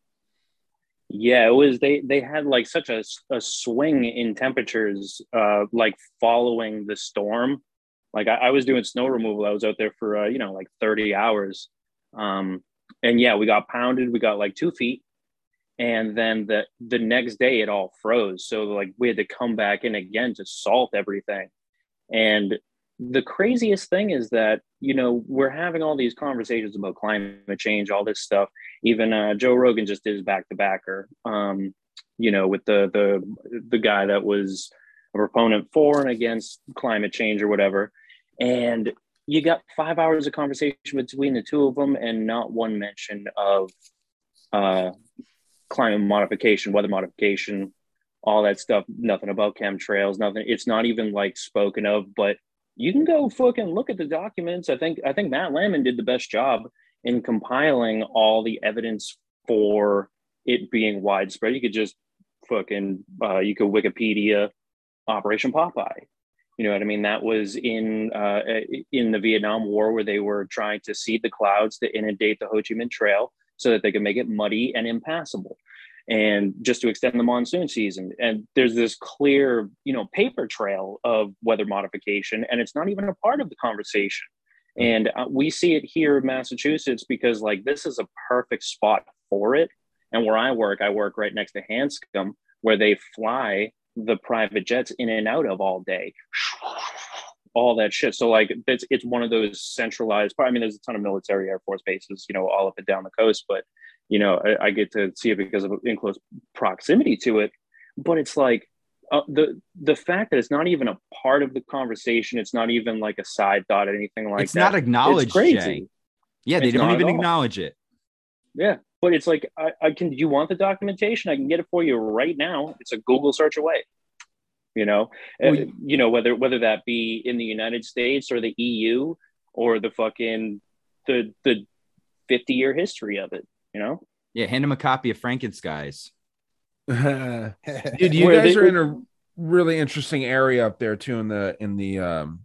Yeah, it was they they had like such a, a swing in temperatures, uh, like following the storm. Like I, I was doing snow removal, I was out there for uh, you know like thirty hours, um, and yeah, we got pounded. We got like two feet, and then the the next day it all froze. So like we had to come back in again to salt everything. And the craziest thing is that you know we're having all these conversations about climate change all this stuff. Even uh, joe rogan just did his back to backer um, you know with the the the guy that was a proponent for and against climate change or whatever. And you got five hours of conversation between the two of them and not one mention of uh, climate modification, weather modification, all that stuff. Nothing about chemtrails, nothing. It's not even like spoken of, but you can go fucking look at the documents. I think I think Matt Landman did the best job in compiling all the evidence for it being widespread. You could just fucking uh, you could Wikipedia Operation Popeye. You know what I mean? That was in uh, in the Vietnam War where they were trying to seed the clouds to inundate the Ho Chi Minh Trail so that they could make it muddy and impassable and just to extend the monsoon season and there's this clear you know paper trail of weather modification and it's not even a part of the conversation and uh, we see it here in massachusetts because like this is a perfect spot for it and where i work i work right next to hanscom where they fly the private jets in and out of all day [SIGHS] all that shit. So like it's it's one of those centralized. I mean, there's a ton of military Air Force bases, you know, all up and down the coast. But you know, I, I get to see it because of in close proximity to it. But it's like uh, the the fact that it's not even a part of the conversation. It's not even like a side thought, or anything like it's that. It's not acknowledged. It's crazy. Jay. Yeah, they it's don't even acknowledge it. Yeah, but it's like I, I can. Do you want the documentation? I can get it for you right now. It's a Google search away you know uh, you know whether whether that be in the united states or the eu or the fucking the the 50 year history of it you know yeah hand him a copy of frankenskies dude [LAUGHS] you guys are in a really interesting area up there too in the in the um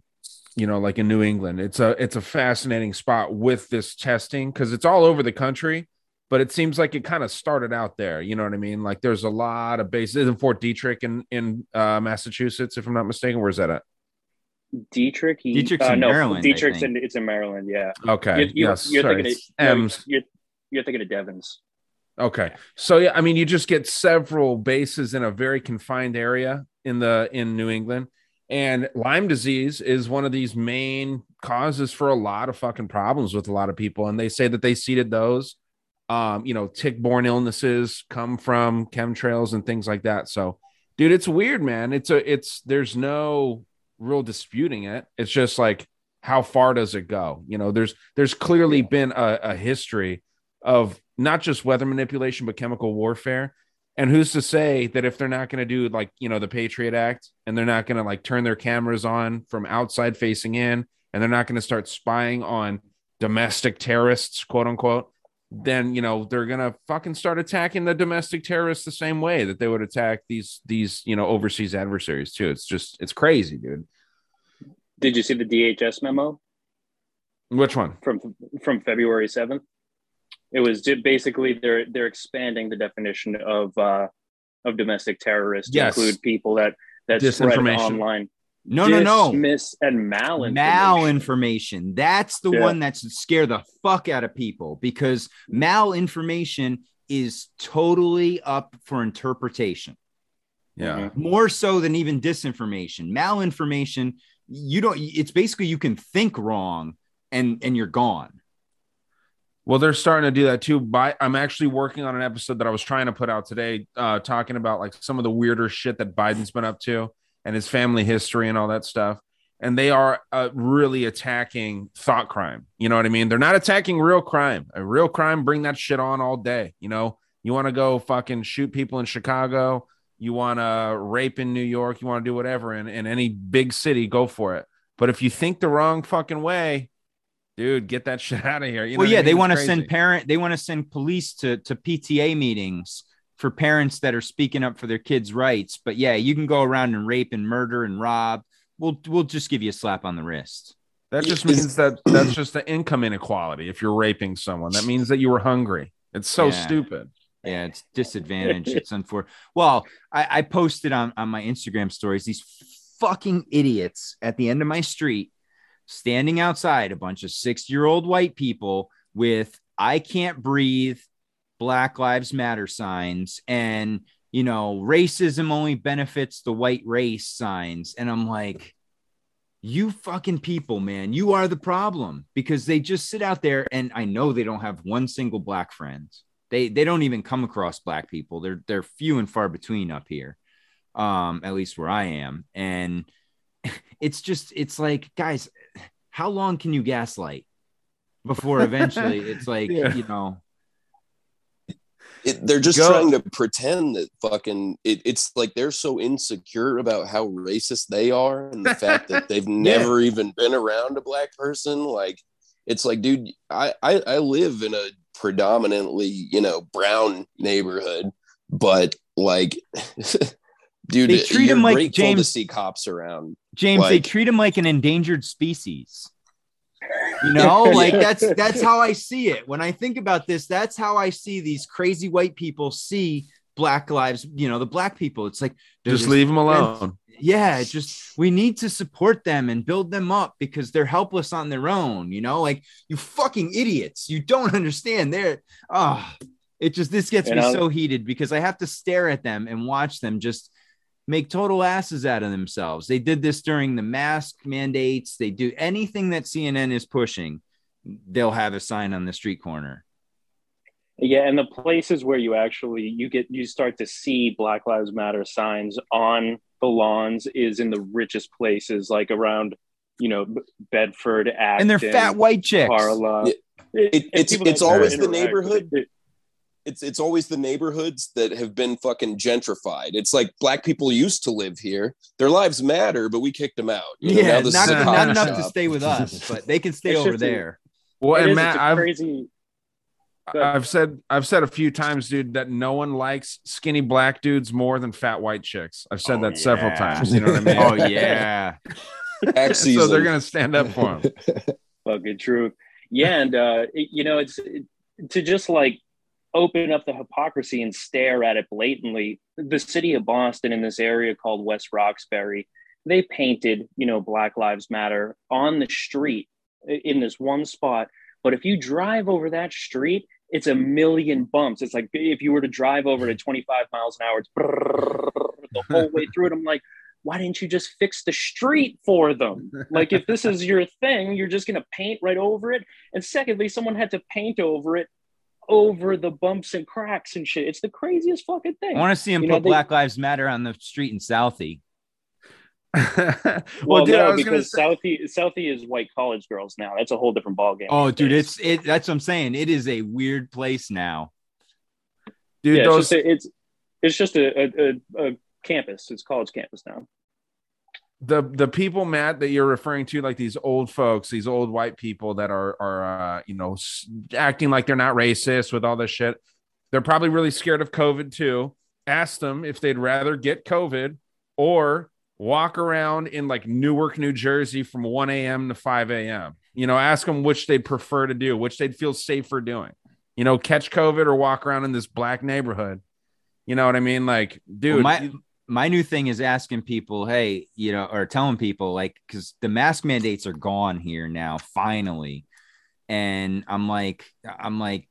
you know like in new england it's a it's a fascinating spot with this testing because it's all over the country but it seems like it kind of started out there. You know what I mean? Like there's a lot of bases in Fort Detrick in in uh, Massachusetts, if I'm not mistaken. Where's that at? Detrick. He, Detrick's uh, in no, Maryland, I Detrick's in it's in Maryland. Yeah. Okay. You, you, yes. you're sorry, thinking of, it's no, You're, thinking of Devens. Okay. So yeah, I mean, you just get several bases in a very confined area in the in New England. And Lyme disease is one of these main causes for a lot of fucking problems with a lot of people. And they say that they seeded those. Um, you know, tick-borne illnesses come from chemtrails and things like that. So, dude, it's weird, man. It's a it's there's no real disputing it. It's just like how far does it go? You know, there's there's clearly been a, a history of not just weather manipulation but chemical warfare. And who's to say that if they're not going to do like you know the patriot act and they're not going to like turn their cameras on from outside facing in and they're not going to start spying on domestic terrorists quote unquote then you know they're going to fucking start attacking the domestic terrorists the same way that they would attack these these you know overseas adversaries too. It's just it's crazy dude. Did you see the DHS memo? Which one? From from February seventh? It was ju- basically they're they're expanding the definition of uh, of domestic terrorists to Yes. include people that that spread online. No, no, no. Dismiss and malinformation. malinformation. That's the Yeah. one that's scare the fuck out of people because malinformation is totally up for interpretation. yeah More so than even disinformation. Malinformation, you don't it's basically you can think wrong and and you're gone. Well, they're starting to do that too. By I'm actually working on an episode that I was trying to put out today, uh, talking about like some of the weirder shit that Biden's been up to and his family history and all that stuff. And they are uh, really attacking thought crime. You know what I mean? They're not attacking real crime. A real crime, bring that shit on all day. You know, you want to go fucking shoot people in Chicago, you want to rape in New York, you want to do whatever in, in any big city, go for it. But if you think the wrong fucking way, dude, get that [LAUGHS] shit out of here. You know well, what I yeah, mean? they want to send parent, they want to send police to to PTA meetings for parents that are speaking up for their kids' rights. But yeah, you can go around and rape and murder and rob. We'll we'll just give you a slap on the wrist. That just means that that's just the income inequality. If you're raping someone, that means that you were hungry. It's so Yeah. stupid. Yeah, it's disadvantage. it's unfortunate. Well, I, I posted on on my Instagram stories these fucking idiots at the end of my street standing outside, a bunch of six year old white people with "I can't breathe," Black Lives Matter signs, and you know, racism only benefits the white race signs, and I'm like. You fucking people, man, you are the problem because they just sit out there and I know they don't have one single black friend. They they don't even come across black people. They're they're few and far between up here um at least where i am. And [LAUGHS] it's just it's like guys how long can you gaslight before eventually [LAUGHS] it's like Yeah. you know it, they're just Go- trying to pretend that fucking it, it's like they're so insecure about how racist they are and the fact that they've [LAUGHS] never even been around a black person like it's like dude I, I i live in a predominantly you know brown neighborhood but like [LAUGHS] dude They treat you're 'em like grateful to James- see cops around james they treat him like an endangered species. You know [LAUGHS] like that's that's how i see it. When i think about this that's how i see these crazy white people see black lives you know the black people. It's like they're Just leave them alone. yeah just we need to support them and build them up because they're helpless on their own you know? Like you fucking idiots. You don't [LAUGHS] understand. They're oh it just this gets You me know- so heated because i have to stare at them and watch them just make total asses out of themselves they did this during the mask mandates they do anything that cnn is pushing they'll have a sign on the street corner Yeah, and the places where you actually you get you start to see Black Lives Matter signs on the lawns is in the richest places, like around you know Bedford, Acton, and they're fat white chicks Carla. Yeah. It- it's- it's always the neighborhood. with it. It's it's always the neighborhoods that have been fucking gentrified. It's like black people used to live here. Their lives matter, but we kicked them out. You know, yeah now this not, is a not coffee enough to stay with us but they can stay over just a- there Well, It and is, Matt, it's a I've crazy. I've said I've said a few times, dude, that no one likes skinny black dudes more than fat white chicks. I've said Oh, that several times. You know what I [LAUGHS] mean? oh yeah [LAUGHS] Tax so they're gonna stand up for him. fucking truth. Yeah, and uh, it- you know, it's it, to just like open up the hypocrisy and stare at it blatantly. The city of Boston in this area called West Roxbury they painted, you know, Black Lives Matter on the street in this one spot. But if you drive over that street, it's a million bumps. It's like if you were to drive over at 25 miles an hour, it's the whole way through it. I'm like, why didn't you just fix the street for them? Like, if this is your thing, you're just gonna paint right over it. And secondly, someone had to paint over it over the bumps and cracks and shit. It's the craziest fucking thing. I want to see him You know, put they- Black Lives Matter on the street in Southie. [LAUGHS] well, well, dude, I no, was because say, Southie Southie is white college girls now. That's a whole different ballgame. Oh, dude, days. it's it. That's what I'm saying. It is a weird place now. dude, yeah, those it's just a, it's it's just a, a, a, a campus. It's college campus now. The the people matt that you're referring to like these old folks these old white people that are are uh, you know acting like they're not racist with all this shit they're probably really scared of covid too. Ask them if they'd rather get covid or walk around in like newark new jersey from 1 a.m to 5 a.m you know ask them which they'd prefer to do which they'd feel safer doing. You know catch covid or walk around in this black neighborhood. You know what i mean? Like dude Well, my my new thing is asking people, hey, you know, or telling people like because the mask mandates are gone here now, finally. And I'm like, I'm like,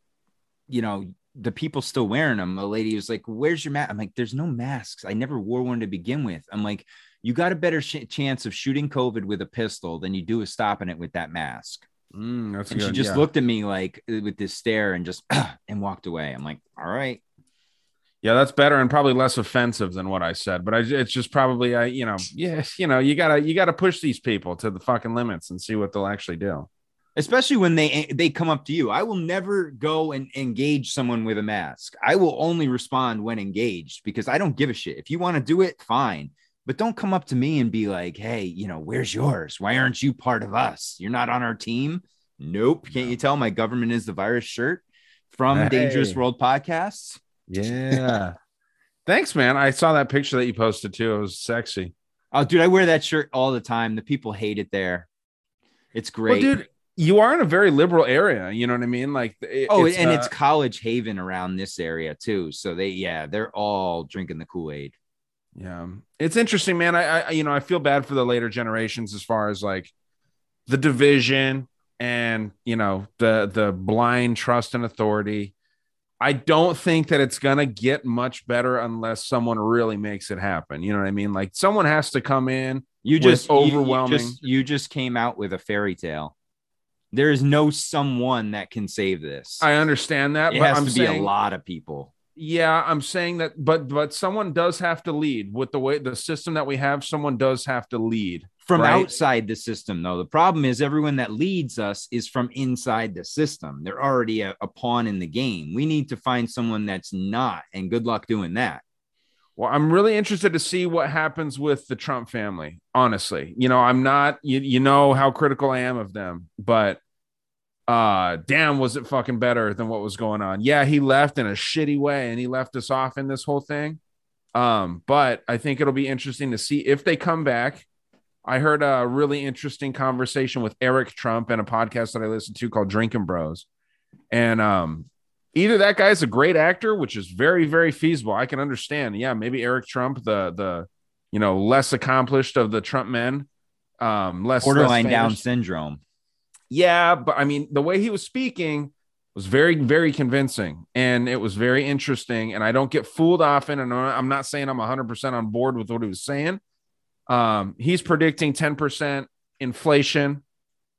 you know, the people still wearing them. A lady was like, "Where's your mask?" I'm like, "There's no masks. I never wore one to begin with." I'm like, "You got a better sh- chance of shooting COVID with a pistol than you do of stopping it with that mask." Mm, that's And she just yeah. looked at me like with this stare and just [CLEARS THROAT] and walked away. I'm like, "All right." Yeah, that's better and probably less offensive than what I said. But I, it's just probably, I, you know, yeah, [LAUGHS] you know, you gotta, you gotta push these people to the fucking limits and see what they'll actually do. especially when they eh, they come up to you. I will never go and engage someone with a mask. I will only respond when engaged because i don't give a shit. If you want to do it fine but don't come up to me and be like hey you know where's yours? Why aren't you part of us? You're not on our team? Nope. Can't you tell my government is the virus shirt from Hey. dangerous world podcasts Yeah. Thanks, man. I saw that picture that you posted too. It was sexy. oh dude i wear that shirt all the time the people hate it there it's great Well, dude, you are in a very liberal area. You know what I mean? Like, it- Oh, and uh, it's college haven around this area too. So they, yeah, they're all drinking the Kool Aid. Yeah, it's interesting, man. I, I, you know, I feel bad for the later generations as far as like the division and you know the the blind trust and authority. I don't think that it's gonna get much better unless someone really makes it happen. You know what I mean? Like someone has to come in. You just you- you overwhelming- just- You just, came out with a fairy tale. There is no someone that can save this. I understand that, it but has I'm to be a lot of people. yeah, I'm saying that, but but someone does have to lead with the way the system that we have. Someone does have to lead. From Right. outside the system, though, the problem is everyone that leads us is from inside the system. They're already a, a pawn in the game. We need to find someone that's not, and good luck doing that. Well, I'm really interested to see what happens with the Trump family. Honestly, you know, I'm not. You, you know how critical I am of them, but uh, damn, was it fucking better than what was going on? Yeah, he left in a shitty way, and he left us off in this whole thing. Um, but I think it'll be interesting to see if they come back. I heard a really interesting conversation with Eric Trump and a podcast that I listened to called Drinking Bros. And um, either that guy's a great actor, which is very, very feasible. I can understand. Yeah, maybe Eric Trump, the the you know less accomplished of the Trump men, um, less Borderline less Down syndrome. Yeah, but I mean, the way he was speaking was very, very convincing, and it was very interesting. And I don't get fooled often, and I'm not saying I'm 100 percent on board with what he was saying. Um, he's predicting 10 percent inflation,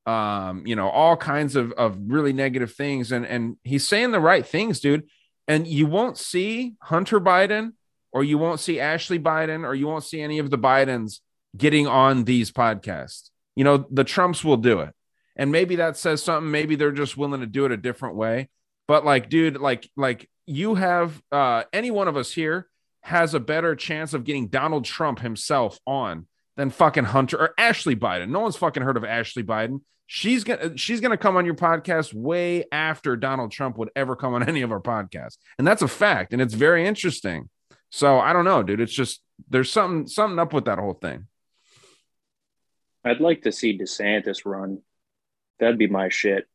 um, you know, all kinds of of really negative things, and and he's saying the right things, dude. And you won't see Hunter Biden, or you won't see Ashley Biden, or you won't see any of the Bidens getting on these podcasts. You know, the Trumps will do it. And maybe that says something. Maybe they're just willing to do it a different way. But like dude like like you have uh any one of us here has a better chance of getting donald trump himself on than fucking hunter or ashley biden. No one's fucking heard of ashley biden. She's gonna she's gonna come on your podcast way after donald trump would ever come on [LAUGHS] any of our podcasts. And that's a fact and it's very interesting. So i don't know dude. It's just there's something something up with that whole thing. I'd like to see DeSantis run. That'd be my shit.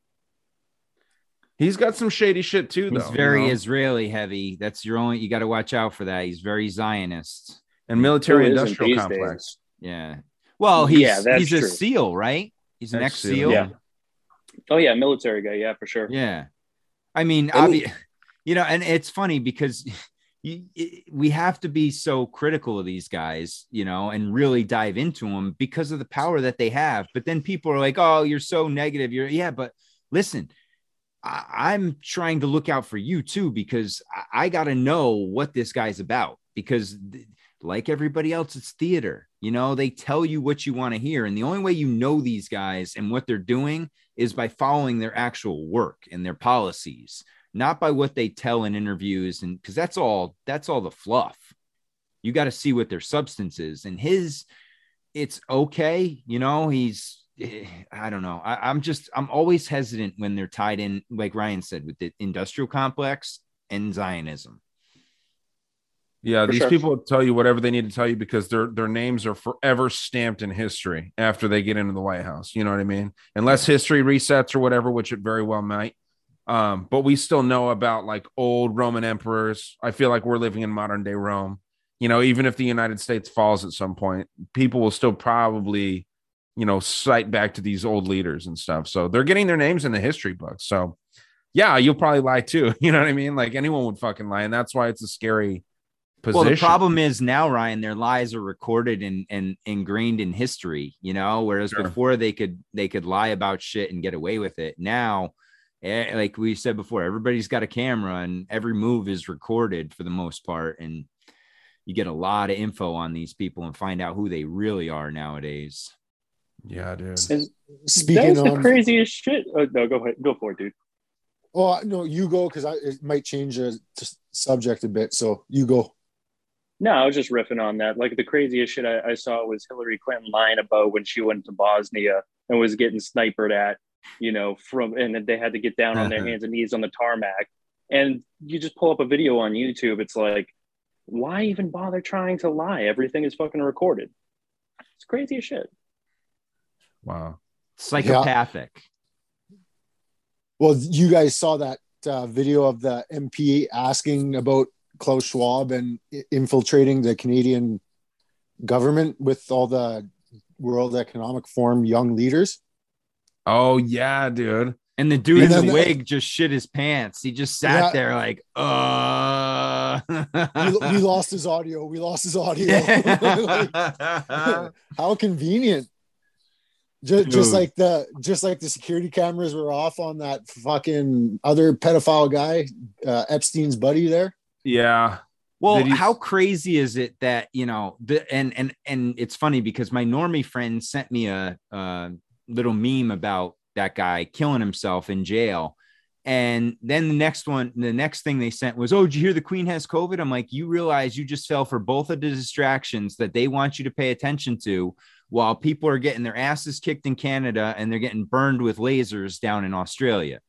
He's got some shady shit too though He's very you know? Israeli heavy. That's your only. You got to watch out for that. He's very Zionist. and military industrial complex days? Yeah. Well, he's Yeah, that's he's a. SEAL, right? He's an ex Ex-SEAL, yeah. Oh yeah, military guy. Yeah, for sure. Yeah. I mean, And obvi- [LAUGHS] you know, and it's funny because [LAUGHS] you, it- we have to be so critical of these guys, you know, and really dive into them because of the power that they have. But then people are like, oh, you're so negative. You're, yeah, but listen, I, I'm trying to look out for you too because I, got to know what this guy's about because, like everybody else, it's theater. You know, they tell you what you want to hear. And the only way you know these guys and what they're doing is by following their actual work and their policies, not by what they tell in interviews. And because that's all, that's all the fluff. You got to see what their substance is. And his, it's okay. You know, he's, I don't know. I, I'm just, I'm always hesitant when they're tied in, like Ryan said, with the industrial complex and Zionism. Yeah, For these sure. people tell you whatever they need to tell you because their their names are forever stamped in history after they get into the White House. You know what I mean? Unless history resets or whatever, which it very well might. Um, but we still know about like old Roman emperors. I feel like we're living in modern day Rome. You know, even if the United States falls at some point, people will still probably, you know, cite back to these old leaders and stuff. So they're getting their names in the history books. So yeah, you'll probably lie too. [LAUGHS] You know what I mean? Like anyone would fucking lie, and that's why it's a scary position. Well, the problem is now, Ryan, their lies are recorded and and ingrained in history, you know, whereas Sure. before they could they could lie about shit and get away with it. Now, eh, like we said before, everybody's got a camera and every move is recorded for the most part, and you get a lot of info on these people and find out who they really are nowadays. Yeah, dude. And Speaking that's the on, craziest shit. Oh, no, go ahead. Go for it, dude. oh no, you go because I it might change the subject a bit. So you go. No, I was just riffing on that. Like the craziest shit I, I saw was Hillary Clinton lying about when she went to Bosnia and was getting sniped at, you know, from and they had to get down on their Uh-huh. hands and knees on the tarmac. And you just pull up a video on YouTube, it's like, why even bother trying to lie? Everything is fucking recorded. It's crazy as shit. Wow. Psychopathic. Well, you guys saw that uh, video of the MP asking about Klaus Schwab and infiltrating the Canadian government with all the World Economic Forum young leaders. Oh yeah, dude. And the dude And in the then- wig just shit his pants. He just sat Yeah. there like, uh. We, we lost his audio. We lost his audio. [LAUGHS] Like, [LAUGHS] how convenient. Just, just like the just like the security cameras were off on that fucking other pedophile guy, uh, Epstein's buddy there. Yeah. Well, he- how crazy is it that you know the and and and it's funny because my normie friend sent me a, a little meme about that guy killing himself in jail, and then the next one, the next thing they sent was, "Oh, did you hear the Queen has COVID?" I'm like, you realize you just fell for both of the distractions that they want you to pay attention to, while people are getting their asses kicked in Canada and they're getting burned with lasers down in Australia.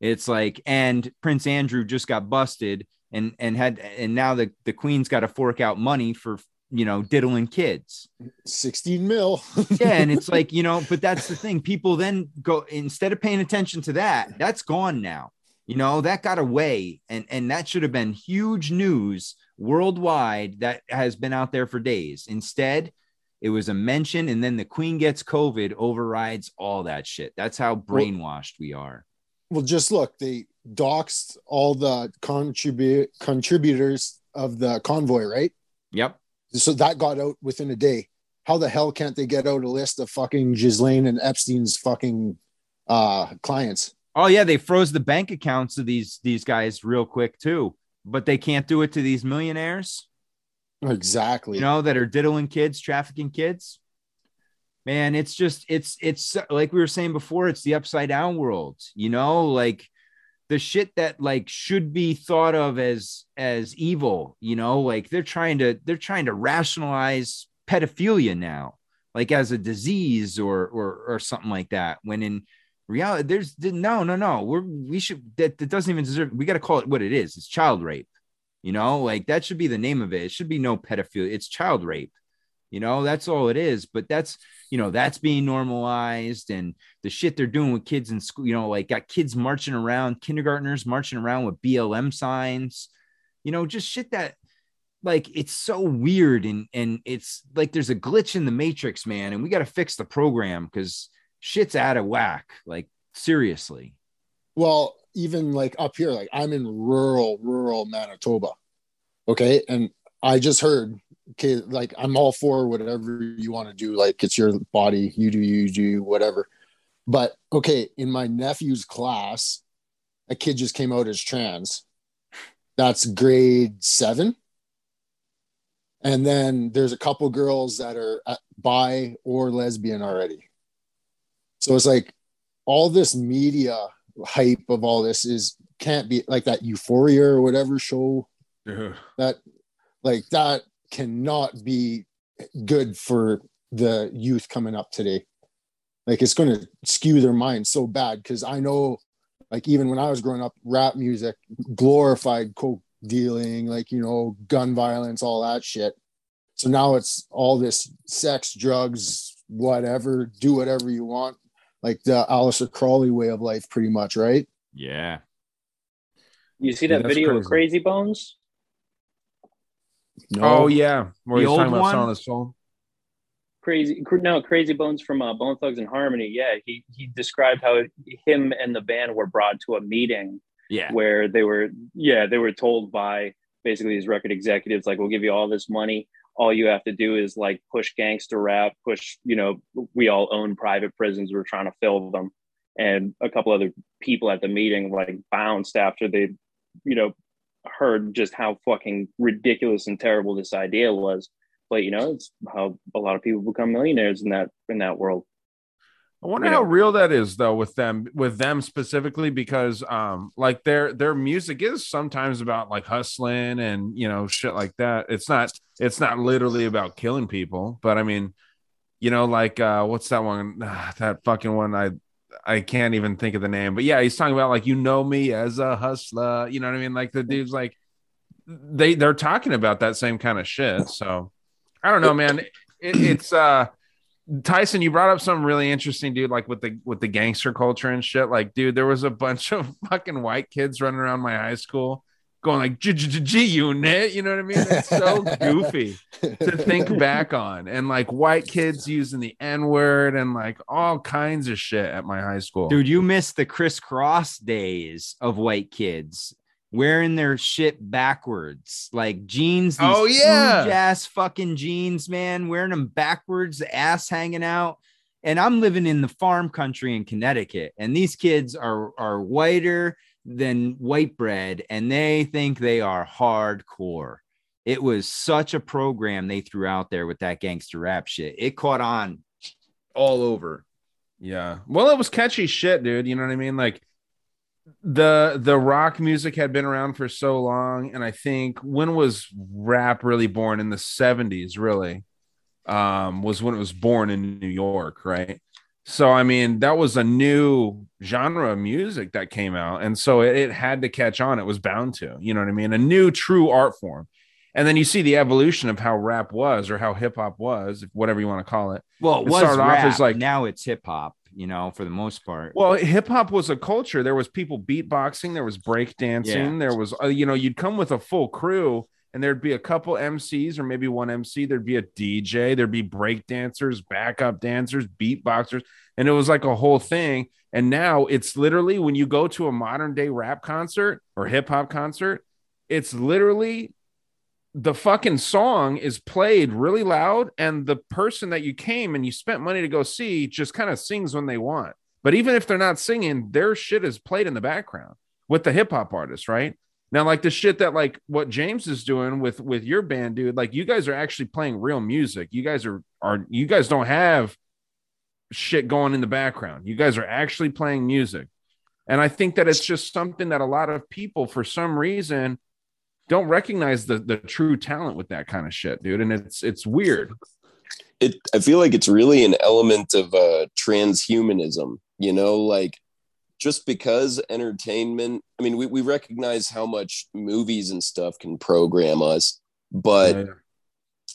It's like, and Prince Andrew just got busted and and had and now the the queen's got to fork out money for you know diddling kids 16 mil. yeah and [LAUGHS] it's like you know but that's the thing people then go instead of paying attention to that that's gone now you know that got away and and that should have been huge news worldwide that has been out there for days instead it was a mention and then the queen gets covid overrides all that shit that's how brainwashed we are well, just look, they doxed all the contribute contributors of the convoy, right? yep So that got out within a day. How the hell can't they get out a list of fucking Ghislaine and Epstein's fucking uh clients? Oh yeah, they froze the bank accounts of these these guys real quick too, but they can't do it to these millionaires, Exactly. you know, that are diddling kids, trafficking kids. Man, it's just it's it's like we were saying before, it's the upside down world, you know, like the shit that like should be thought of as as evil, you know, like they're trying to they're trying to rationalize pedophilia now, like as a disease or or or something like that. When in reality, there's no no no, we're we should that, that doesn't even deserve. We got to call it what it is. It's child rape, you know, like that should be the name of it. It should be no pedophilia. It's child rape. You know, that's all it is. But that's, you know, that's being normalized and the shit they're doing with kids in school, you know, like got kids marching around, kindergartners marching around with BLM signs, you know, just shit that like it's so weird and and it's like there's a glitch in the matrix, man, and we got to fix the program because shit's out of whack. Like seriously. Well, even like up here, like I'm in rural, rural Manitoba. Okay. And I just heard, okay, like I'm all for whatever you want to do. Like it's your body, you do, you do, whatever. But okay, in my nephew's class, a kid just came out as trans. That's grade seven. And then there's a couple girls that are uh, bi or lesbian already. So it's like all this media hype of all this is can't be like that euphoria or whatever show Ugh. that like that cannot be good for the youth coming up today. Like it's going to skew their mind so bad because i know like even when i was growing up rap music glorified coke dealing like you know gun violence all that shit. So now it's all this sex drugs whatever do whatever you want like the Aleister Crowley way of life pretty much right Yeah. You see that that's video of crazy. Krayzie Bones? no Oh yeah, where The he's talking old about one? selling his soul. Crazy, no, Krayzie Bones from uh, Bone Thugs and Harmony. Yeah, he he described how him and the band were brought to a meeting Yeah. where they were, yeah, they were told by basically these record executives, like, we'll give you all this money. All you have to do is like push gangster rap, push, you know, we all own private prisons. We're trying to fill them. And a couple other people at the meeting like bounced after they, you know, heard just how fucking ridiculous and terrible this idea was. But you know, it's how a lot of people become millionaires in that in that world. I wonder you how know. real that is though with them with them specifically because um like their their music is sometimes about like hustling and you know shit like that. It's not it's not literally about killing people, but I mean, you know, like uh what's that one [SIGHS] that fucking one I I can't even think of the name, but yeah, he's talking about like you know me as a hustler, you know what I mean? Like the dude's like they they're talking about that same kind of shit. So I don't know, man. It, it's uh Tyson, you brought up something really interesting, dude. Like with the with the gangster culture and shit. Like, dude, there was a bunch of [LAUGHS] fucking white kids running around my high school, going like "G G G G unit." You know what I mean? It's so [LAUGHS] goofy to think back on, and like white kids using the N word and like all kinds of shit at my high school. Dude, you missed the crisscross days of white kids wearing their shit backwards, like jeans. These Oh, yeah. huge ass fucking jeans, man, wearing them backwards, ass hanging out. And I'm living in the farm country in Connecticut, and these kids are are whiter than white bread, and they think they are hardcore. It was such a program they threw out there with that gangster rap shit. It caught on all over. Yeah. Well, it was catchy shit, dude. You know what I mean? Like the the rock music had been around for so long and I think when was rap really born in the 70s really um was when it was born in New York, right? So I mean, that was a new genre of music that came out and so it, it had to catch on. It was bound to. You know what I mean? A new true art form. And then you see the evolution of how rap was or how hip hop was, whatever you want to call it. Well, it It was started off as, like- now it's hip hop, you know, for the most part. Well, hip hop was a culture. There was people beatboxing, there was break dancing, Yeah. there was uh, you know, you'd come with a full crew and there'd be a couple MCs or maybe one MC, there'd be a DJ, there'd be break dancers, backup dancers, beatboxers, and it was like a whole thing. And now it's literally when you go to a modern day rap concert or hip hop concert, it's literally the fucking song is played really loud and the person that you came and you spent money to go see just kind of sings when they want. But even if they're not singing their shit is played in the background with the hip hop artists right now like the shit that like what james is doing with with your band dude like you guys are actually playing real music you guys are are you guys don't have shit going in the background you guys are actually playing music and i think that it's just something that a lot of people for some reason don't recognize the the true talent with that kind of shit, dude. And it's it's weird. it i feel like it's really an element of uh transhumanism you know like just because entertainment i mean we, we recognize how much movies and stuff can program us but Yeah.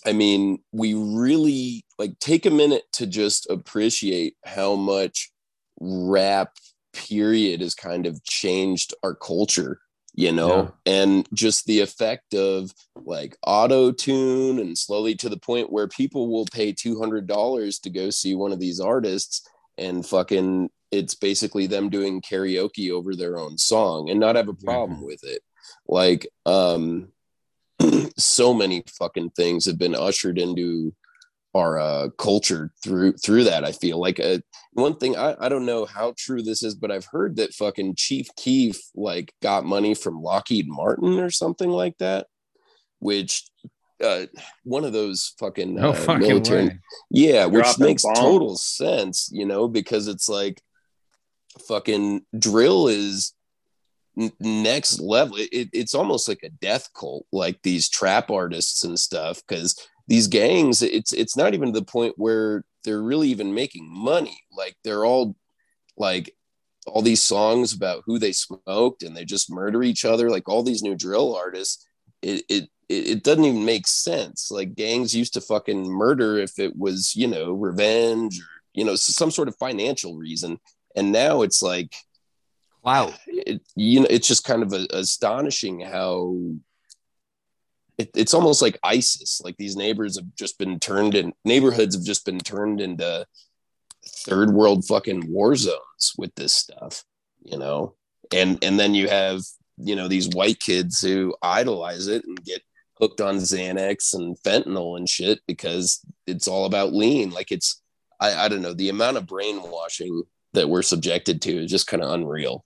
i mean we really like take a minute to just appreciate how much rap period has kind of changed our culture you know and just the effect of like auto tune and slowly to the point where people will pay $200 to go see one of these artists and fucking it's basically them doing karaoke over their own song and not have a problem with it like um [CLEARS THROAT] so many fucking things have been ushered into our uh, culture through through that. I feel like uh, one thing I, I don't know how true this is, but I've heard that fucking Chief Keef like got money from Lockheed Martin or something like that, which uh, one of those fucking, No uh, fucking military, way. yeah, which makes bombs. total sense, you know, because it's like fucking drill is next level. It, it- it's almost like a death cult, like these trap artists and stuff, because these gangs, it's it's not even to the point where they're really even making money. Like they're all like all these songs about who they smoked and they just murder each other. Like all these new drill artists, it it it doesn't even make sense. Like gangs used to fucking murder if it was, you know, revenge or, you know, some sort of financial reason. And now it's like, wow it, you know, it's just kind of a, astonishing how it, it's almost like ISIS. Like these neighbors have just been turned in, neighborhoods have just been turned into third world fucking war zones with this stuff, you know? And, and then you have, you know, these white kids who idolize it and get hooked on Xanax and fentanyl and shit because it's all about lean. Like it's, I, I don't know, the amount of brainwashing that we're subjected to is just kind of unreal.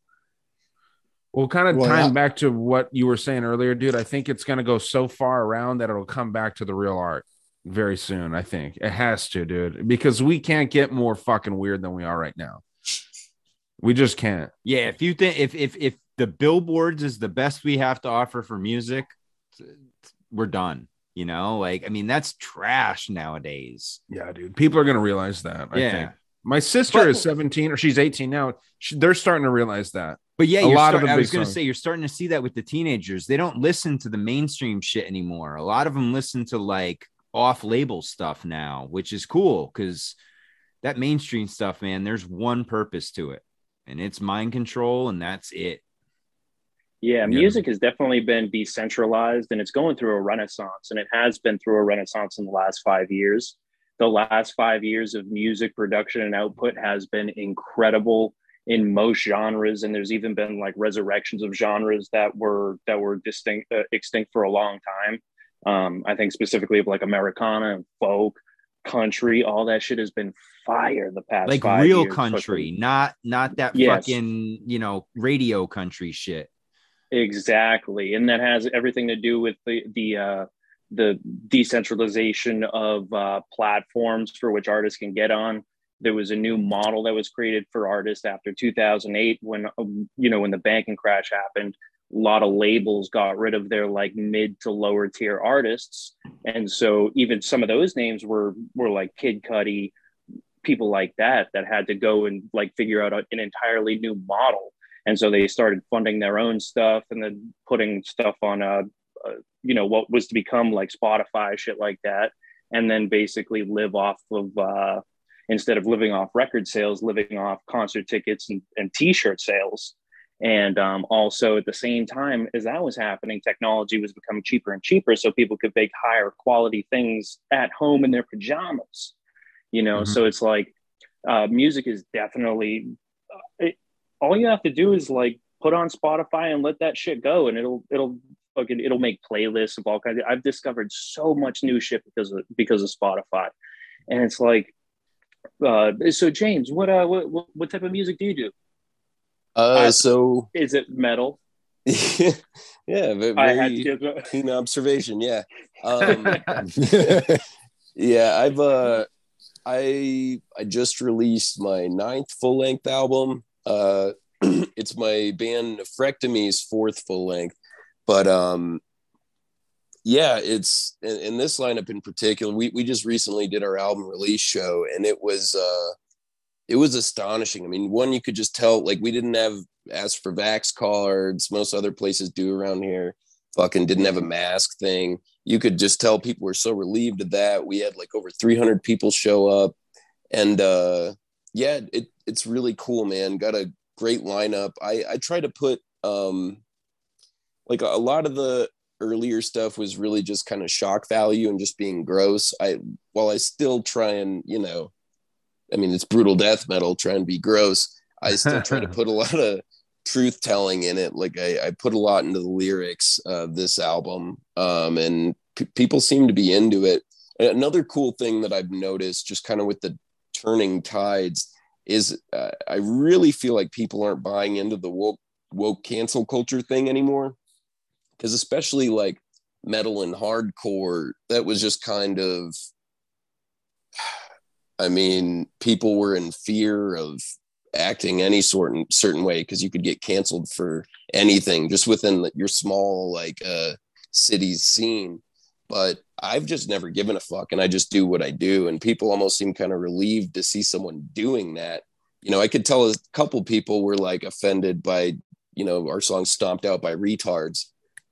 Well, kind of Well, tying yeah. back to what you were saying earlier, dude. I think it's going to go so far around that it'll come back to the real art very soon. I think it has to, dude, because we can't get more fucking weird than we are right now. We just can't. Yeah, if you think if if if the billboards is the best we have to offer for music, we're done. You know, like I mean, that's trash nowadays. Yeah, dude. People are going to realize that. I Yeah. think. My sister But- is 17 or she's 18 now. She, they're starting to realize that. But yeah, A lot of start- the I was going to say you're starting to see that with the teenagers. They don't listen to the mainstream shit anymore. A lot of them listen to like off-label stuff now, which is cool because that mainstream stuff, man, there's one purpose to it, and it's mind control, and that's it. Yeah, Yeah. music has definitely been decentralized and it's going through a renaissance, and it has been through a renaissance in the last five years. The last five years of music production and output has been incredible in most genres, and there's even been like resurrections of genres that were that were distinct uh, extinct for a long time. Um, I think specifically of like Americana and folk, country, all that shit has been fire the past Like real years, country, not not that Yes. fucking you know radio country shit. Exactly, and that has everything to do with the the uh, the decentralization of uh, platforms for which artists can get on. There was a new model that was created for artists after 2008, when um, you know when the banking crash happened. A lot of labels got rid of their like mid to lower tier artists, and so even some of those names were were like Kid Cudi, people like that that had to go and like figure out an entirely new model and so they started funding their own stuff and then putting stuff on uh, uh you know what was to become like spotify shit like that and then basically live off of uh instead of living off record sales living off concert tickets and, and t-shirt sales and um, also at the same time as that was happening technology was becoming cheaper and cheaper so people could make higher quality things at home in their pajamas you know Mhm. so it's like uh, music is definitely uh, it, all you have to do is like put on spotify and let that shit go and it'll it'll fucking it'll make playlists of all kinds of, i've discovered so much new shit because of because of spotify and it's like uh so james what uh what, what- type of music do you do Uh, I- so is it metal [LAUGHS] yeah, ve- i had very to keen observation. Yeah, um, [LAUGHS] yeah. I've uh, I I just released my ninth full length album. Uh, [CLEARS THROAT] it's my band Nephrectomy's fourth full length, but um, yeah, it's in, in this lineup in particular. We we just recently did our album release show, and it was uh, it was astonishing. I mean, one you could just tell like we didn't have ask for vax cards. Most other places do around here. Fucking didn't have a mask thing. You could just tell people were so relieved of that. We had like over 300 people show up, and uh, yeah, it it's really cool, man. Got a great lineup. I I try to put um like a lot of the earlier stuff was really just kind of shock value and just being gross. I while I still try and you know, I mean it's brutal death metal, try and be gross. I still try to [LAUGHS] put a lot of truth telling in it. Like I, I put a lot into the lyrics of this album, um, and p- people seem to be into it. And another cool thing that I've noticed, just kind of with the turning tides, is uh, I really feel like people aren't buying into the woke woke cancel culture thing anymore. Because especially like metal and hardcore, that was just kind of [SIGHS] I mean, people were in fear of acting any sort of certain way because you could get canceled for anything just within your small like uh city's scene. But i've just never given a fuck and i just do what i do and people almost seem kind of relieved to see someone doing that. You know i could tell a couple people were like offended by you know our song stomped out by retards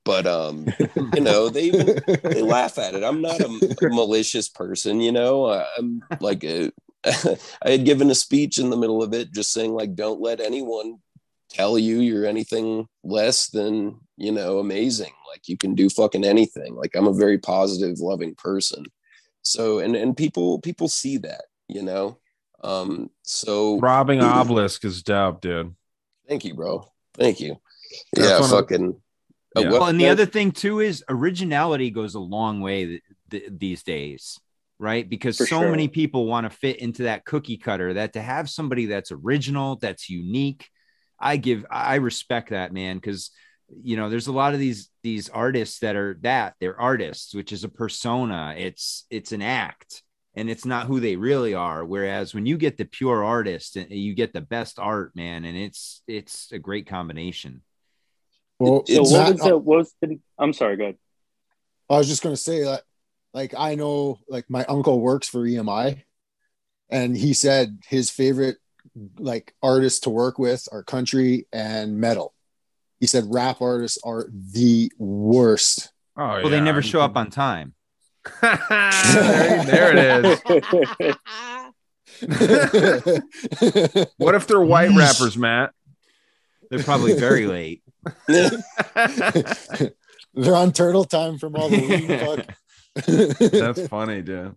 but um [LAUGHS] you know they they laugh at it i'm not a [LAUGHS] malicious person you know i'm like a [LAUGHS] I had given a speech in the middle of it, just saying like, don't let anyone tell you you're anything less than you know amazing. Like you can do fucking anything. Like I'm a very positive, loving person. So and and people people see that, you know. Um. So Robbing [CLEARS THROAT] obelisk is dope, dude. Thank you, bro. Thank you. That's yeah, one of- fucking. uh, Yeah. Well, and the other thing too is originality goes a long way th- th- these days, right? Because For so sure. many people want to fit into that cookie cutter. That to have somebody that's original, that's unique, I give, I respect that man because you know there's a lot of these these artists that are that they're artists, which is a persona. It's it's an act. And it's not who they really are. Whereas when you get the pure artist, and you get the best art, man, and it's it's a great combination. Well, So It's what Matt, was uh, the what was the I'm sorry, go ahead. I was just gonna say that, like, I know, like, my uncle works for EMI, and he said his favorite, like, artists to work with are country and metal. He said rap artists are the worst. Oh, Well, they never show up on time. there, there it is. [LAUGHS] What if they're white rappers, Matt? They're probably very late. [LAUGHS] They're on turtle time from all the. That's funny, dude.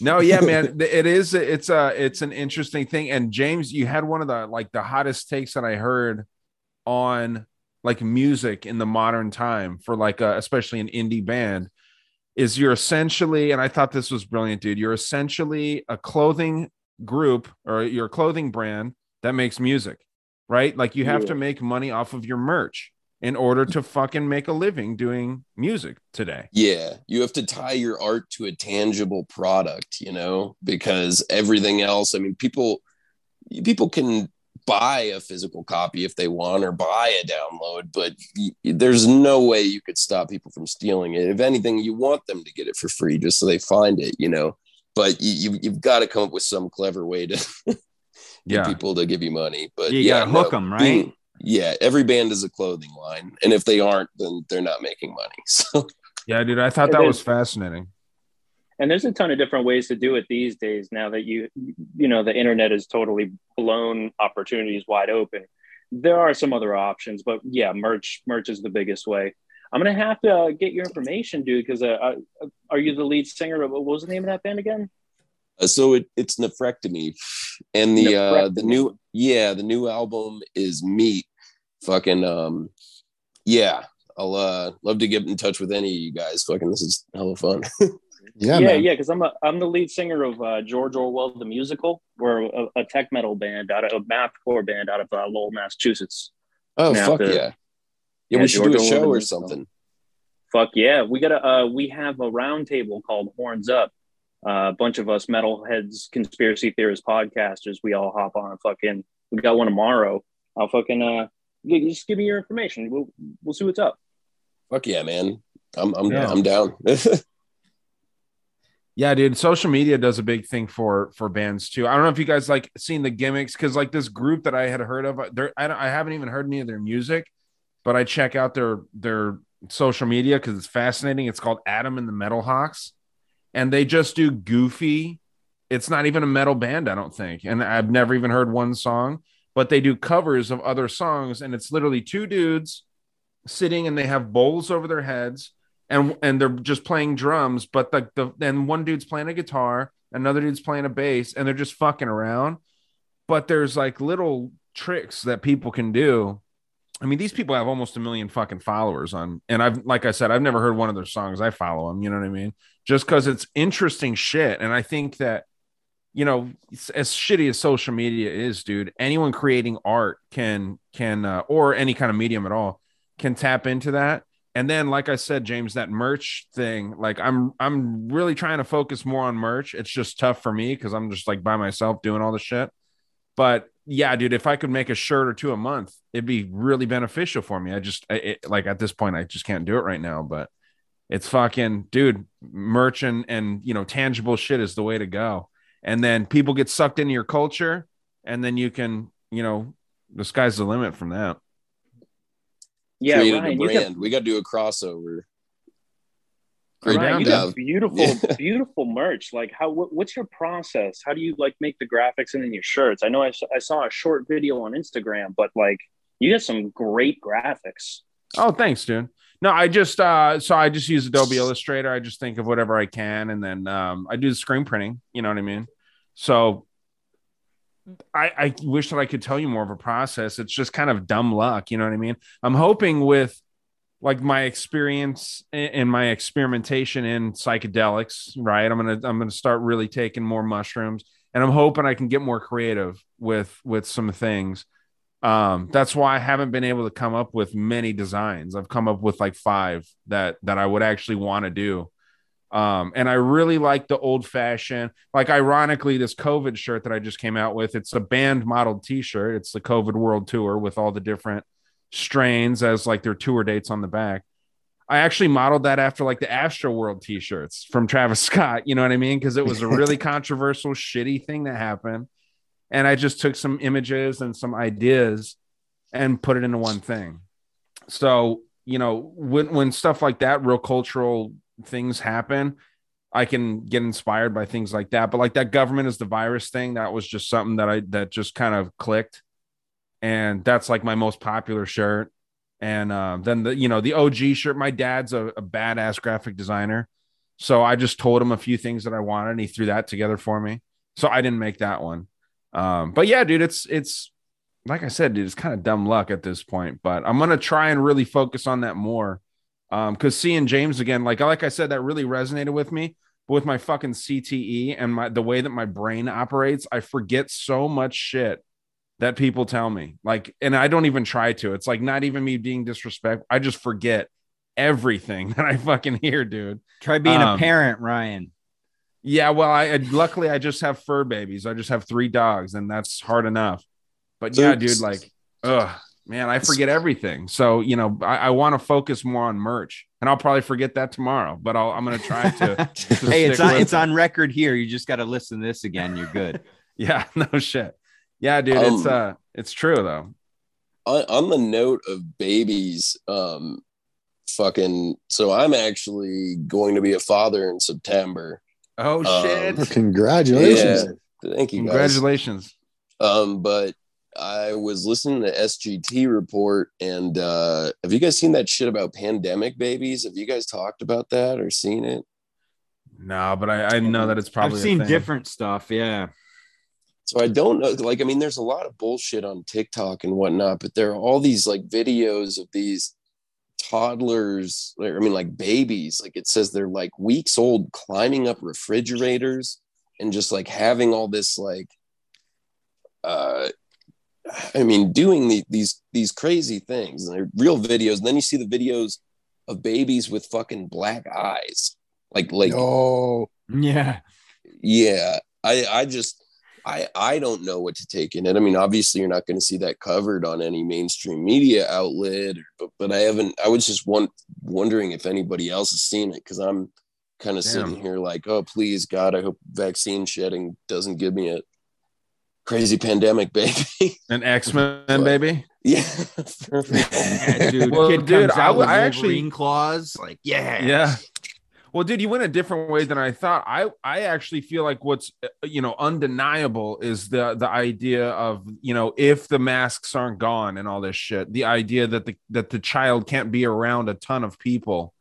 No, yeah, man. It is. It's a. It's an interesting thing. And James, you had one of the like the hottest takes that I heard on like music in the modern time for like a, especially an indie band is you're essentially and I thought this was brilliant, dude. You're essentially a clothing group or your clothing brand that makes music, right? Like you have Yeah. to make money off of your merch in order to fucking make a living doing music today. Yeah, you have to tie your art to a tangible product, you know, because everything else, I mean, people people can buy a physical copy if they want or buy a download, but there's no way you could stop people from stealing it. If anything, you want them to get it for free just so they find it, you know. But you, you've got to come up with some clever way to [LAUGHS] Yeah. people to give you money. But You yeah, gotta hook 'em, right? yeah, every band is a clothing line, and if they aren't, then they're not making money. [LAUGHS] So Yeah, dude. I thought that was fascinating. And there's a ton of different ways to do it these days now that you you know the internet has totally blown opportunities wide open. There are some other options, but yeah, merch merch is the biggest way. I'm gonna have to uh, get your information, dude, because uh, uh, are you the lead singer of what was the name of that band again? Uh, so it, it's nephrectomy. And the uh the new yeah the new album is meat. Fucking um yeah i'll uh love to get in touch with any of you guys. Fucking this is hella fun. [LAUGHS] Yeah, yeah, man. yeah, because I'm a, I'm the lead singer of uh, George Orwell the musical. We're a, a tech metal band out of a mathcore band out of uh, Lowell, Massachusetts. oh Now fuck the- yeah. Yeah, Yeah, we should do a show or something. Fuck yeah, we got a uh, we have a roundtable called Horns Up. Uh, a bunch of us metalheads, conspiracy theorists, podcasters. We all hop on and fucking. We got one tomorrow. I'll fucking uh, just give me your information. We'll we'll see what's up. fuck yeah man i'm i'm, Yeah. I'm down [LAUGHS] Yeah, dude. Social media does a big thing for for bands too. I don't know if you guys like seen the gimmicks because like this group that I had heard of, there I, I haven't even heard any of their music, but I check out their their social media because it's fascinating. It's called Adam and the Metal Hawks, and they just do goofy. It's not even a metal band, I don't think, and I've never even heard one song, but they do covers of other songs, and it's literally two dudes sitting and they have bowls over their heads and and they're just playing drums, but the the then one dude's playing a guitar, another dude's playing a bass, and they're just fucking around. But there's like little tricks that people can do. I mean, these people have almost a million fucking followers on, and I've like I said, I've never heard one of their songs. I follow them, you know what I mean? Just because it's interesting shit, and I think that you know, as shitty as social media is, dude, anyone creating art can can uh, or any kind of medium at all can tap into that. And then, like I said, James, that merch thing, like I'm I'm really trying to focus more on merch. It's just tough for me because I'm just like by myself doing all the shit. But yeah, dude, if I could make a shirt or two a month, it'd be really beneficial for me. I just it, like at this point, I just can't do it right now. But it's fucking, dude, merch and and you know tangible shit is the way to go and then people get sucked into your culture and then you can you know the sky's the limit from that Yeah, Created Ryan, a you brand. got, we got to do a crossover. Great Ryan, you down. got beautiful, [LAUGHS] beautiful merch. Like, how? What, what's your process? How do you like make the graphics and then your shirts? I know I, saw- I saw a short video on Instagram, but like, you got some great graphics. oh thanks dude no i just uh so i just use adobe illustrator i just think of whatever i can and then um i do the screen printing you know what i mean so I, I wish that I could tell you more of a process. It's just kind of dumb luck, you know what I mean? I'm hoping with like my experience and my experimentation in psychedelics, right? I'm gonna I'm gonna start really taking more mushrooms, and I'm hoping I can get more creative with with some things. Um, that's why I haven't been able to come up with many designs. I've come up with like five that that I would actually want to do. Um, and I really like the old fashioned, like ironically, this COVID shirt that I just came out with. It's a band modeled T-shirt. It's the COVID World Tour with all the different strains as like their tour dates on the back. I actually modeled that after like the Astro World T-shirts from Travis [LAUGHS] Scott. You know what I mean? Because it was a really [LAUGHS] controversial, shitty thing that happened, and I just took some images and some ideas and put it into one thing. So you know, when when stuff like that, real cultural things happen, I can get inspired by things like that. But like that government is the virus thing, that was just something that I that just kind of clicked. And that's like my most popular shirt. And uh, then the you know the OG shirt. My dad's a, a badass graphic designer, so I just told him a few things that I wanted, and he threw that together for me. So I didn't make that one. Um, but yeah, dude, it's it's like I said, dude, it's kind of dumb luck at this point. But I'm gonna try and really focus on that more um because seeing james again like like i said that really resonated with me but with my fucking cte and my the way that my brain operates i forget so much shit that people tell me like and i don't even try to it's like not even me being disrespectful i just forget everything [LAUGHS] that i fucking hear dude Try being a Um, parent, Ryan. Yeah well i I- luckily i just have fur babies i just have three dogs and that's hard enough but yeah it's- dude like ugh man i forget everything so you know i, I want to focus more on merch and i'll probably forget that tomorrow but I'll, i'm gonna try to [LAUGHS] hey, it's on it's it. on record here. You just got to listen to this again. You're good. [LAUGHS] yeah no shit yeah dude it's Um, uh it's true though on, on the note of babies, um, fucking. So I'm actually going to be a father in September. Oh Um, shit Congratulations. Thank you, guys. congratulations Um, but I was listening to SGT report, and uh, have you guys seen that shit about pandemic babies? Have you guys talked about that or seen it? no but i i know that it's probably I've a seen thing. different stuff. Yeah. So I don't know. Like, I mean, there's a lot of bullshit on TikTok and whatnot, but there are all these like videos of these toddlers. like, I mean, like babies. Like it says they're like weeks old, climbing up refrigerators and just like having all this like, uh, I mean, doing the, these these crazy things. And they're real videos. And then you see the videos of babies with fucking black eyes. Like, like Oh, Yeah. yeah i i just i i don't know what to take in it i mean obviously you're not going to see that covered on any mainstream media outlet but but i haven't i was just one wondering if anybody else has seen it because i'm kind of Damn. sitting here like oh please god i hope vaccine shedding doesn't give me a crazy pandemic [LAUGHS] baby an x-men baby [LAUGHS] yeah [LAUGHS] oh, Yeah, dude. Well, kid dude, comes I out w- with I actually- Wolverine claws. Like, yeah. yeah well dude you went a different way than i thought i i actually feel like what's uh, you know undeniable is the the idea of you know if the masks aren't gone and all this shit the idea that the that the child can't be around a ton of people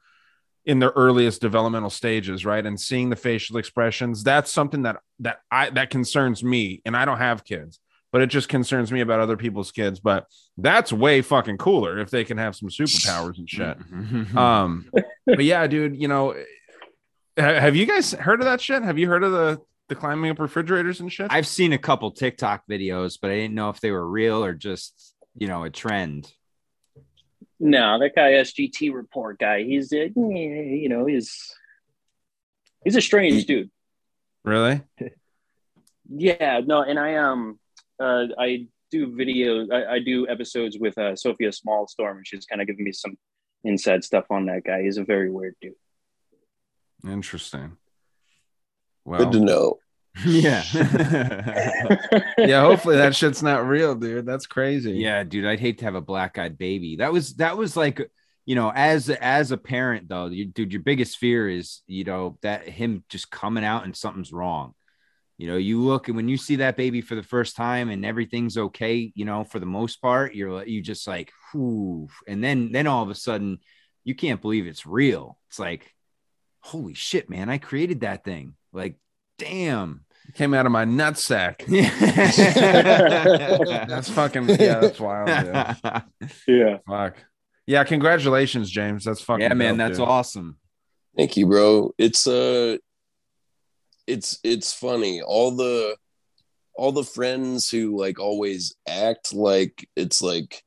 in their earliest developmental stages, right? And seeing the facial expressions, that's something that that I that concerns me. And I don't have kids, but it just concerns me about other people's kids. But that's way fucking cooler if they can have some superpowers and shit. [LAUGHS] Um, but yeah, dude, you know, have you guys heard of that shit? Have you heard of the the climbing up refrigerators and shit? I've seen a couple TikTok videos, but I didn't know if they were real or just you know a trend. No, that guy SGT report guy. He's uh, you know he's he's a strange dude. really? [LAUGHS] Yeah, no, and I um uh I do videos. I, I do episodes with uh Sofia Smallstorm, and she's kind of giving me some inside stuff on that guy. He's a very weird dude. Interesting. Good to know. [LAUGHS] yeah. [LAUGHS] yeah, hopefully that shit's not real, dude. That's crazy. Yeah, dude, I'd hate to have a black-eyed baby. That was that was like, you know, as as a parent though, you, dude, your biggest fear is, you know, that him just coming out and something's wrong. You know, you look and when you see that baby for the first time and everything's okay, you know, for the most part, you're like- you just like, whoo, and then then all of a sudden, you can't believe it's real. It's like, holy shit, man, I created that thing. Like, damn. [LAUGHS] It Came out of my nutsack. Yeah. [LAUGHS] That's fucking yeah, that's wild. Dude. Yeah. Fuck. Yeah, congratulations, James. That's fucking yeah, man, dope, that's dude. awesome. Thank you, bro. It's uh it's it's funny. All the all the friends who like always act like it's like,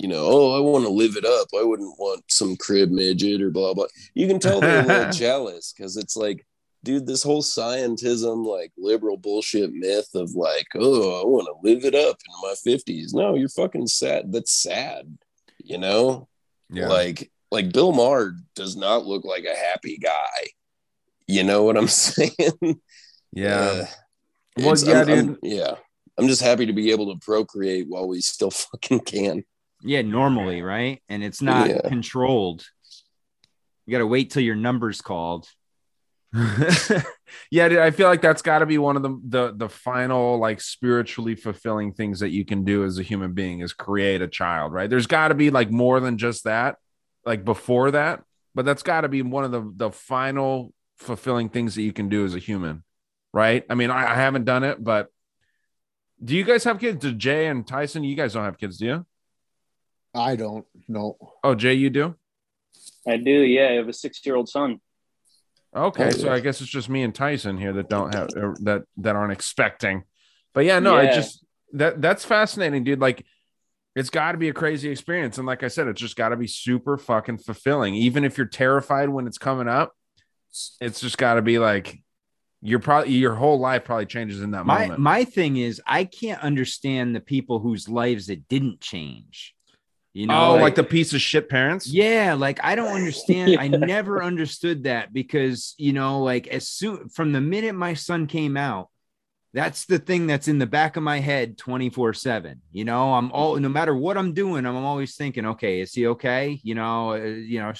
you know, oh, I want to live it up. I wouldn't want some crib midget or blah blah. You can tell they're a little [LAUGHS] jealous because it's like, dude, this whole scientism, like liberal bullshit myth of like, oh, I want to live it up in my 50s. No, you're fucking sad. That's sad, you know? Yeah. Like like Bill Maher does not look like a happy guy. You know what I'm [LAUGHS] saying? yeah. Uh, Well, yeah, I'm- I'm- yeah. I'm just happy to be able to procreate while we still [LAUGHS] fucking can. Yeah, normally, right? And it's not Yeah. controlled. You got to wait till your number's called. [LAUGHS] yeah, dude, I feel like that's got to be one of the, the the final like spiritually fulfilling things that you can do as a human being is create a child, right? There's got to be like more than just that, like before that, but that's got to be one of the the final fulfilling things that you can do as a human, right? I mean, I, I haven't done it, but do you guys have kids? Do Jay and Tyson? You guys don't have kids, do you? I don't know. Oh, Jay, you do. I do. Yeah, I have a six-year-old son. Okay, Oh, so yeah. I guess it's just me and Tyson here that don't have er, that that aren't expecting. But yeah, no, I just that that's fascinating, dude. Like it's got to be a crazy experience and like I said, it's just got to be super fucking fulfilling. Even if you're terrified when it's coming up, it's just got to be like you're probably your whole life probably changes in that My moment. my thing is I can't understand the people whose lives it didn't change. You know, oh, like, the piece of shit parents? Yeah, like I don't understand. I [LAUGHS] never understood that because you know, like as soon from the minute my son came out, that's the thing that's in the back of my head 24-7. You know, I'm all no matter what I'm doing, I'm always thinking, okay, is he okay? You know, uh, you know,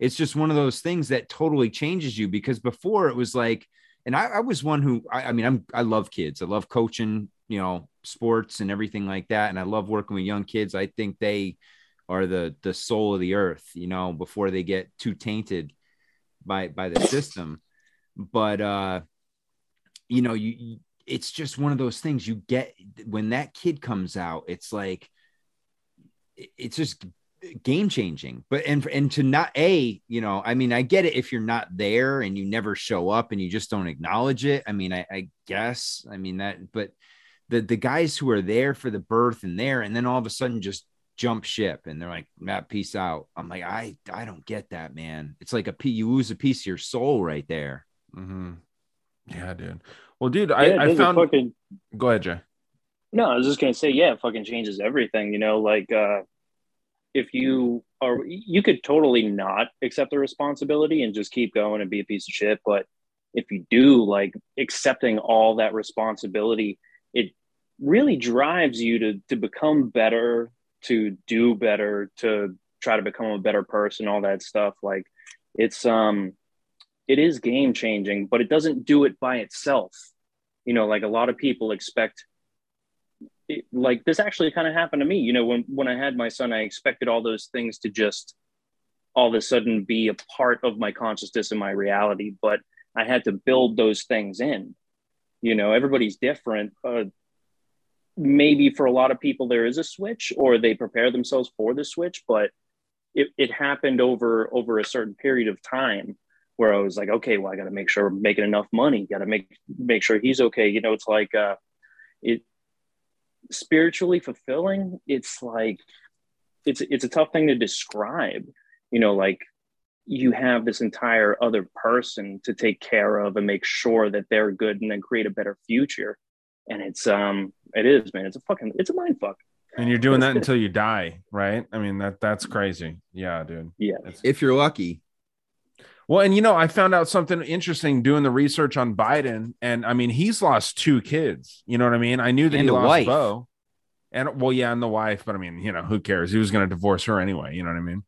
it's just one of those things that totally changes you because before it was like, and I, I was one who I, I mean, I'm I love kids, I love coaching, you know, sports and everything like that, and I love working with young kids. I think they are the the soul of the earth, you know, before they get too tainted by by the system. But uh, you know, you, you it's just one of those things you get when that kid comes out, it's like it's just game changing but and and to not a you know i mean i get it if you're not there and you never show up and you just don't acknowledge it i mean i, I guess i mean that but the the guys who are there for the birth and there and then all of a sudden just jump ship and they're like matt peace out i'm like i i don't get that man it's like a p you lose a piece of your soul right there Mm-hmm. Yeah, dude. Well, dude, Yeah, I, it I does, it found fucking go ahead, Jay. No, I was just gonna say, yeah, it fucking changes everything. You know, like uh, if you are, you could totally not accept the responsibility and just keep going and be a piece of shit. But if you do, like accepting all that responsibility, it really drives you to to become better, to do better, to try to become a better person, all that stuff. Like it's um, it is game changing, but it doesn't do it by itself. You know, like a lot of people expect it, like this actually kind of happened to me you know when when i had my son i expected all those things to just all of a sudden be a part of my consciousness and my reality. But I had to build those things in. You know, everybody's different. Uh, maybe for a lot of people there is a switch or they prepare themselves for the switch, but it, it happened over over a certain period of time where I was like, okay, well, I got to make sure I'm making enough money. Got to make make sure he's okay. You know, it's like uh, it spiritually fulfilling. It's like it's it's a tough thing to describe. You know, like you have this entire other person to take care of and make sure that they're good and then create a better future. And it's um it is man, it's a fucking it's a mind fuck. And you're doing that until you die, right? I mean that that's crazy. Yeah, dude. Yeah. It's- If you're lucky. Well, and you know, I found out something interesting doing the research on Biden, and I mean, he's lost two kids. You know what I mean? I knew that And he lost wife. Beau, and well, yeah, and the wife, but I mean, you know, who cares? He was going to divorce her anyway. You know what I mean?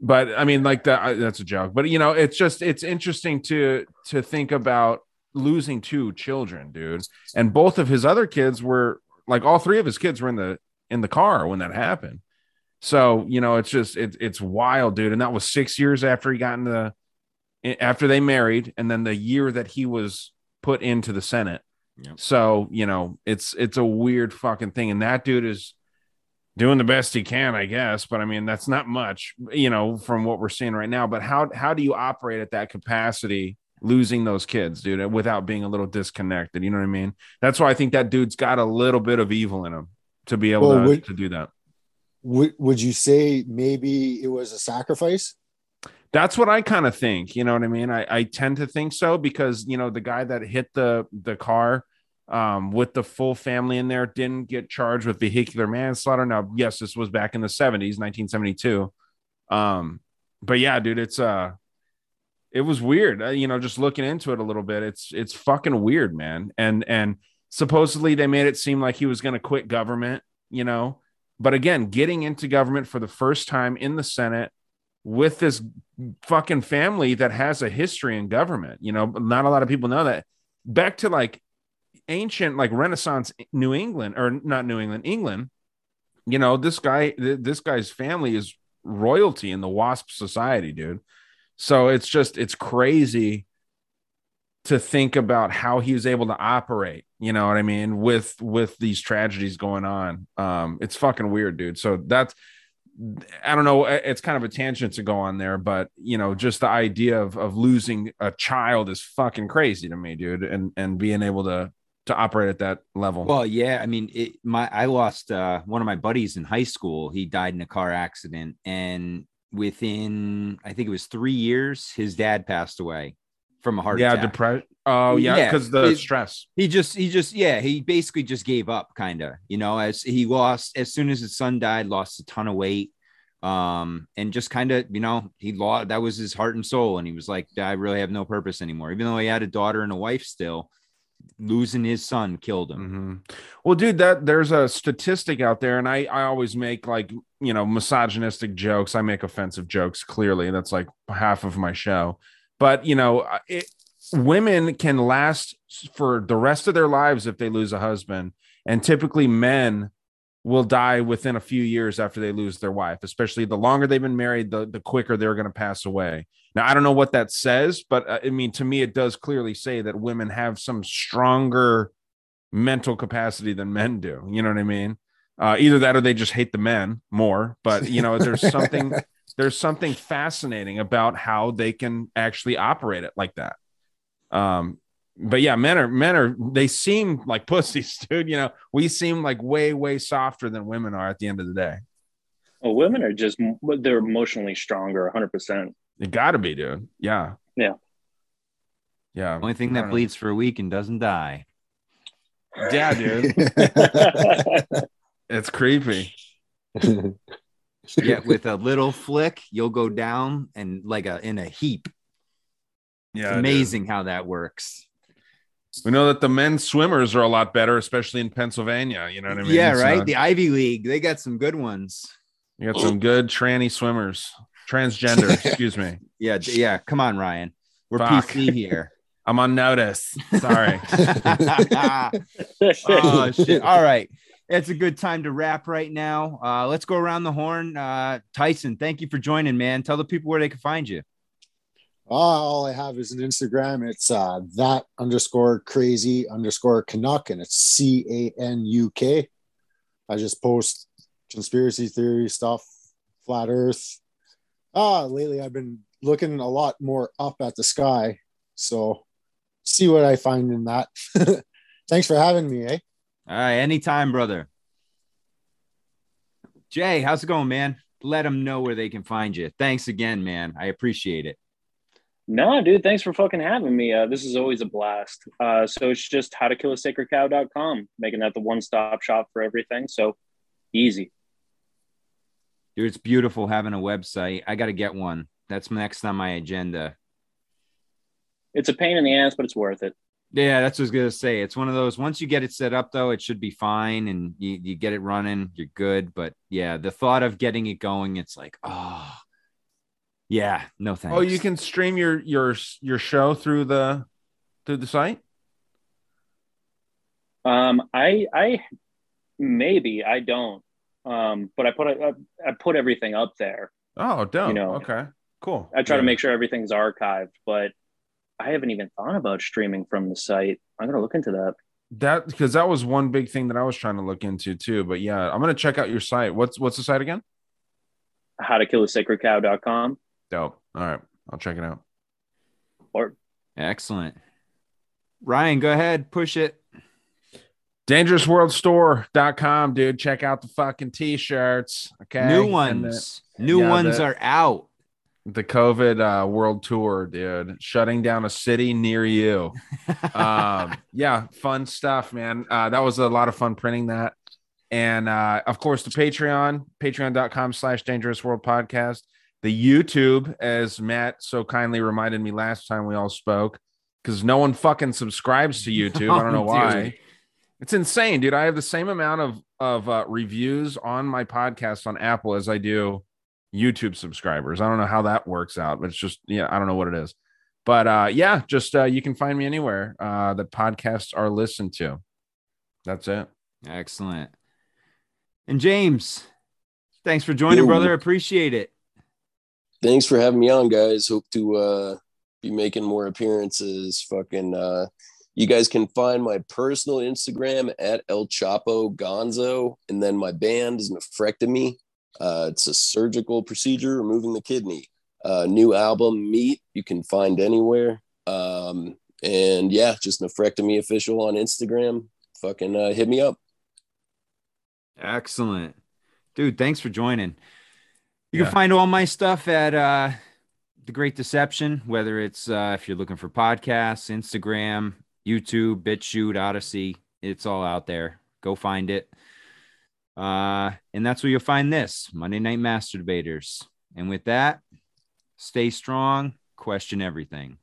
But I mean, like that that's a joke. But you know, it's just it's interesting to to think about losing two children, dude, and both of his other kids were like all three of his kids were in the in the car when that happened. So you know, it's just it's it's wild, dude. And that was six years after he got in the after they married, and then the year that he was put into the Senate. Yep. So you know, it's it's a weird fucking thing, and that dude is doing the best he can, I guess. But I mean, that's not much, you know, from what we're seeing right now. But how how do you operate at that capacity? Losing those kids, dude, without being a little disconnected. You know what I mean? That's why I think that dude's got a little bit of evil in him to be able Well, to, would- to do that. Would would you say maybe it was a sacrifice? That's what I kind of think. You know what I mean? I, I tend to think so because you know the guy that hit the the car um, with the full family in there didn't get charged with vehicular manslaughter. Now, yes, this was back in the seventies, nineteen seventy two. Um, but yeah, dude, it's uh, it was weird. Uh, you know, just looking into it a little bit, it's it's fucking weird, man. And and supposedly they made it seem like he was going to quit government. You know, but again, getting into government for the first time in the Senate with this fucking family that has a history in government. You know, not a lot of people know that. Back to like ancient, like Renaissance New England, or not New England, England. You know, this guy, th- this guy's family is royalty in the WASP society, dude. So it's just, it's crazy to think about how he was able to operate you know what i mean with with these tragedies going on. Um it's fucking weird dude. So that's i don't know it's kind of a tangent to go on there but you know just the idea of of losing a child is fucking crazy to me dude and and being able to to operate at that level. Well, yeah, I mean, it, my I lost uh, one of my buddies in high school. He died in a car accident, and within I think it was three years, his dad passed away from a heart yeah attack. depression oh yeah Yeah, because the it- stress he just he just yeah he basically just gave up kind of you know as he lost as soon as his son died lost a ton of weight um and just kind of you know he lost that was his heart and soul and he was like i really have no purpose anymore even though he had a daughter and a wife still losing his son killed him Mhm. Well, dude, that there's a statistic out there, and I I always make like you know misogynistic jokes. I make offensive jokes. Clearly, that's like half of my show. But you know, it, women can last for the rest of their lives if they lose a husband, and typically men will die within a few years after they lose their wife. Especially the longer they've been married, the the quicker they're going to pass away. Now, I don't know what that says, but uh, I mean, to me, it does clearly say that women have some stronger mental capacity than men do. You know what I mean? Uh, either that or they just hate the men more. But you know, there's something [LAUGHS] there's something fascinating about how they can actually operate it like that. Um, but yeah, men are men are they seem like [LAUGHS] pussies, dude. You know, we seem like way way softer than women are at the end of the day. Well, women are just they're emotionally stronger, 100. percent It got to be, dude. Yeah. Yeah. Yeah. only thing that don't know. bleeds for a week and doesn't die Yeah, dude. [LAUGHS] It's creepy. yeah with a little flick you'll go down and like a in a heap Yeah. it's dude. amazing how that works We know that the men's swimmers are a lot better, especially in Pennsylvania. You know what I mean? yeah right So the ivy league they got some good ones you got some good tranny swimmers, transgender. [LAUGHS] excuse me. Yeah, yeah. Come on, Ryan. We're Fuck. PC here. [LAUGHS] I'm on notice. Sorry. [LAUGHS] oh shit. All right. it's a good time to wrap right now. Uh, let's go around the horn. Uh, Tyson, thank you for joining, man. Tell the people where they can find you. Uh, all I have is an Instagram. It's uh, that underscore crazy underscore Canuck, and it's C A N U K. I just post conspiracy theory stuff, flat Earth. Ah, lately I've been looking a lot more up at the sky, so see what I find in that. [LAUGHS] Thanks for having me, eh? All right, anytime, brother. Jay, how's it going, man? Let them know where they can find you. Thanks again, man. I appreciate it. No, dude, thanks for fucking having me. Uh, this is always a blast. Uh, so it's just how to kill a sacred cow.com, making that the one stop shop for everything. So easy. Dude, it's beautiful having a website. I got to get one. That's next on my agenda. It's a pain in the ass, but it's worth it. Yeah, that's what I was gonna say. It's one of those. Once you get it set up, though, it should be fine, and you, you get it running, you're good. But yeah, the thought of getting it going, it's like, oh, yeah, no thanks. Oh, you can stream your your your show through the through the site. Um, I I maybe I don't. Um, but I put I, I put everything up there. Oh, dope. You know, okay, cool. I try Yeah. to make sure everything's archived, but I haven't even thought about streaming from the site. I'm gonna look into that. that because that was one big thing that I was trying to look into too. But yeah, I'm gonna check out your site. What's what's the site again? How to kill a sacred cow.com. Dope. All right, I'll check it out. Or excellent. Ryan, go ahead, push it. dangerousworldstore.com dude. Check out the fucking t-shirts. Okay. New And ones, new yeah, ones the- are out. the, the covid uh world tour dude. Shutting down a city near you. [LAUGHS] Um yeah fun stuff man. Uh that was a lot of fun printing that. And uh of course the patreon patreon.com slash dangerous world podcast the youtube as matt so kindly reminded me last time we all spoke because no one fucking subscribes to [LAUGHS] youtube i don't know Oh, why it's insane, dude. I have the same amount of of uh, reviews on my podcast on Apple as I do YouTube subscribers. I don't know how that works out, but it's just yeah, I don't know what it is. But uh, yeah, just uh, you can find me anywhere uh, that podcasts are listened to. That's it. Excellent. And James, thanks for joining, Yo. brother. Appreciate it. Thanks for having me on, guys. Hope to uh, be making more appearances. Fucking, uh, you guys can find my personal Instagram at El Chapo Gonzo, and then my band is Nephrectomy. Uh, it's a surgical procedure removing the kidney. Uh, new album, Meat, you can find anywhere. Um, and yeah, just Nephrectomy official on Instagram. Fucking uh, hit me up. Excellent. Dude, thanks for joining. You Yeah. can find all my stuff at uh The Great Deception, whether it's uh if you're looking for podcasts, Instagram, YouTube, BitChute, Odysee, it's all out there. Go find it. Uh and that's where you'll find this Monday Night Master Debaters. And with that, stay strong, question everything.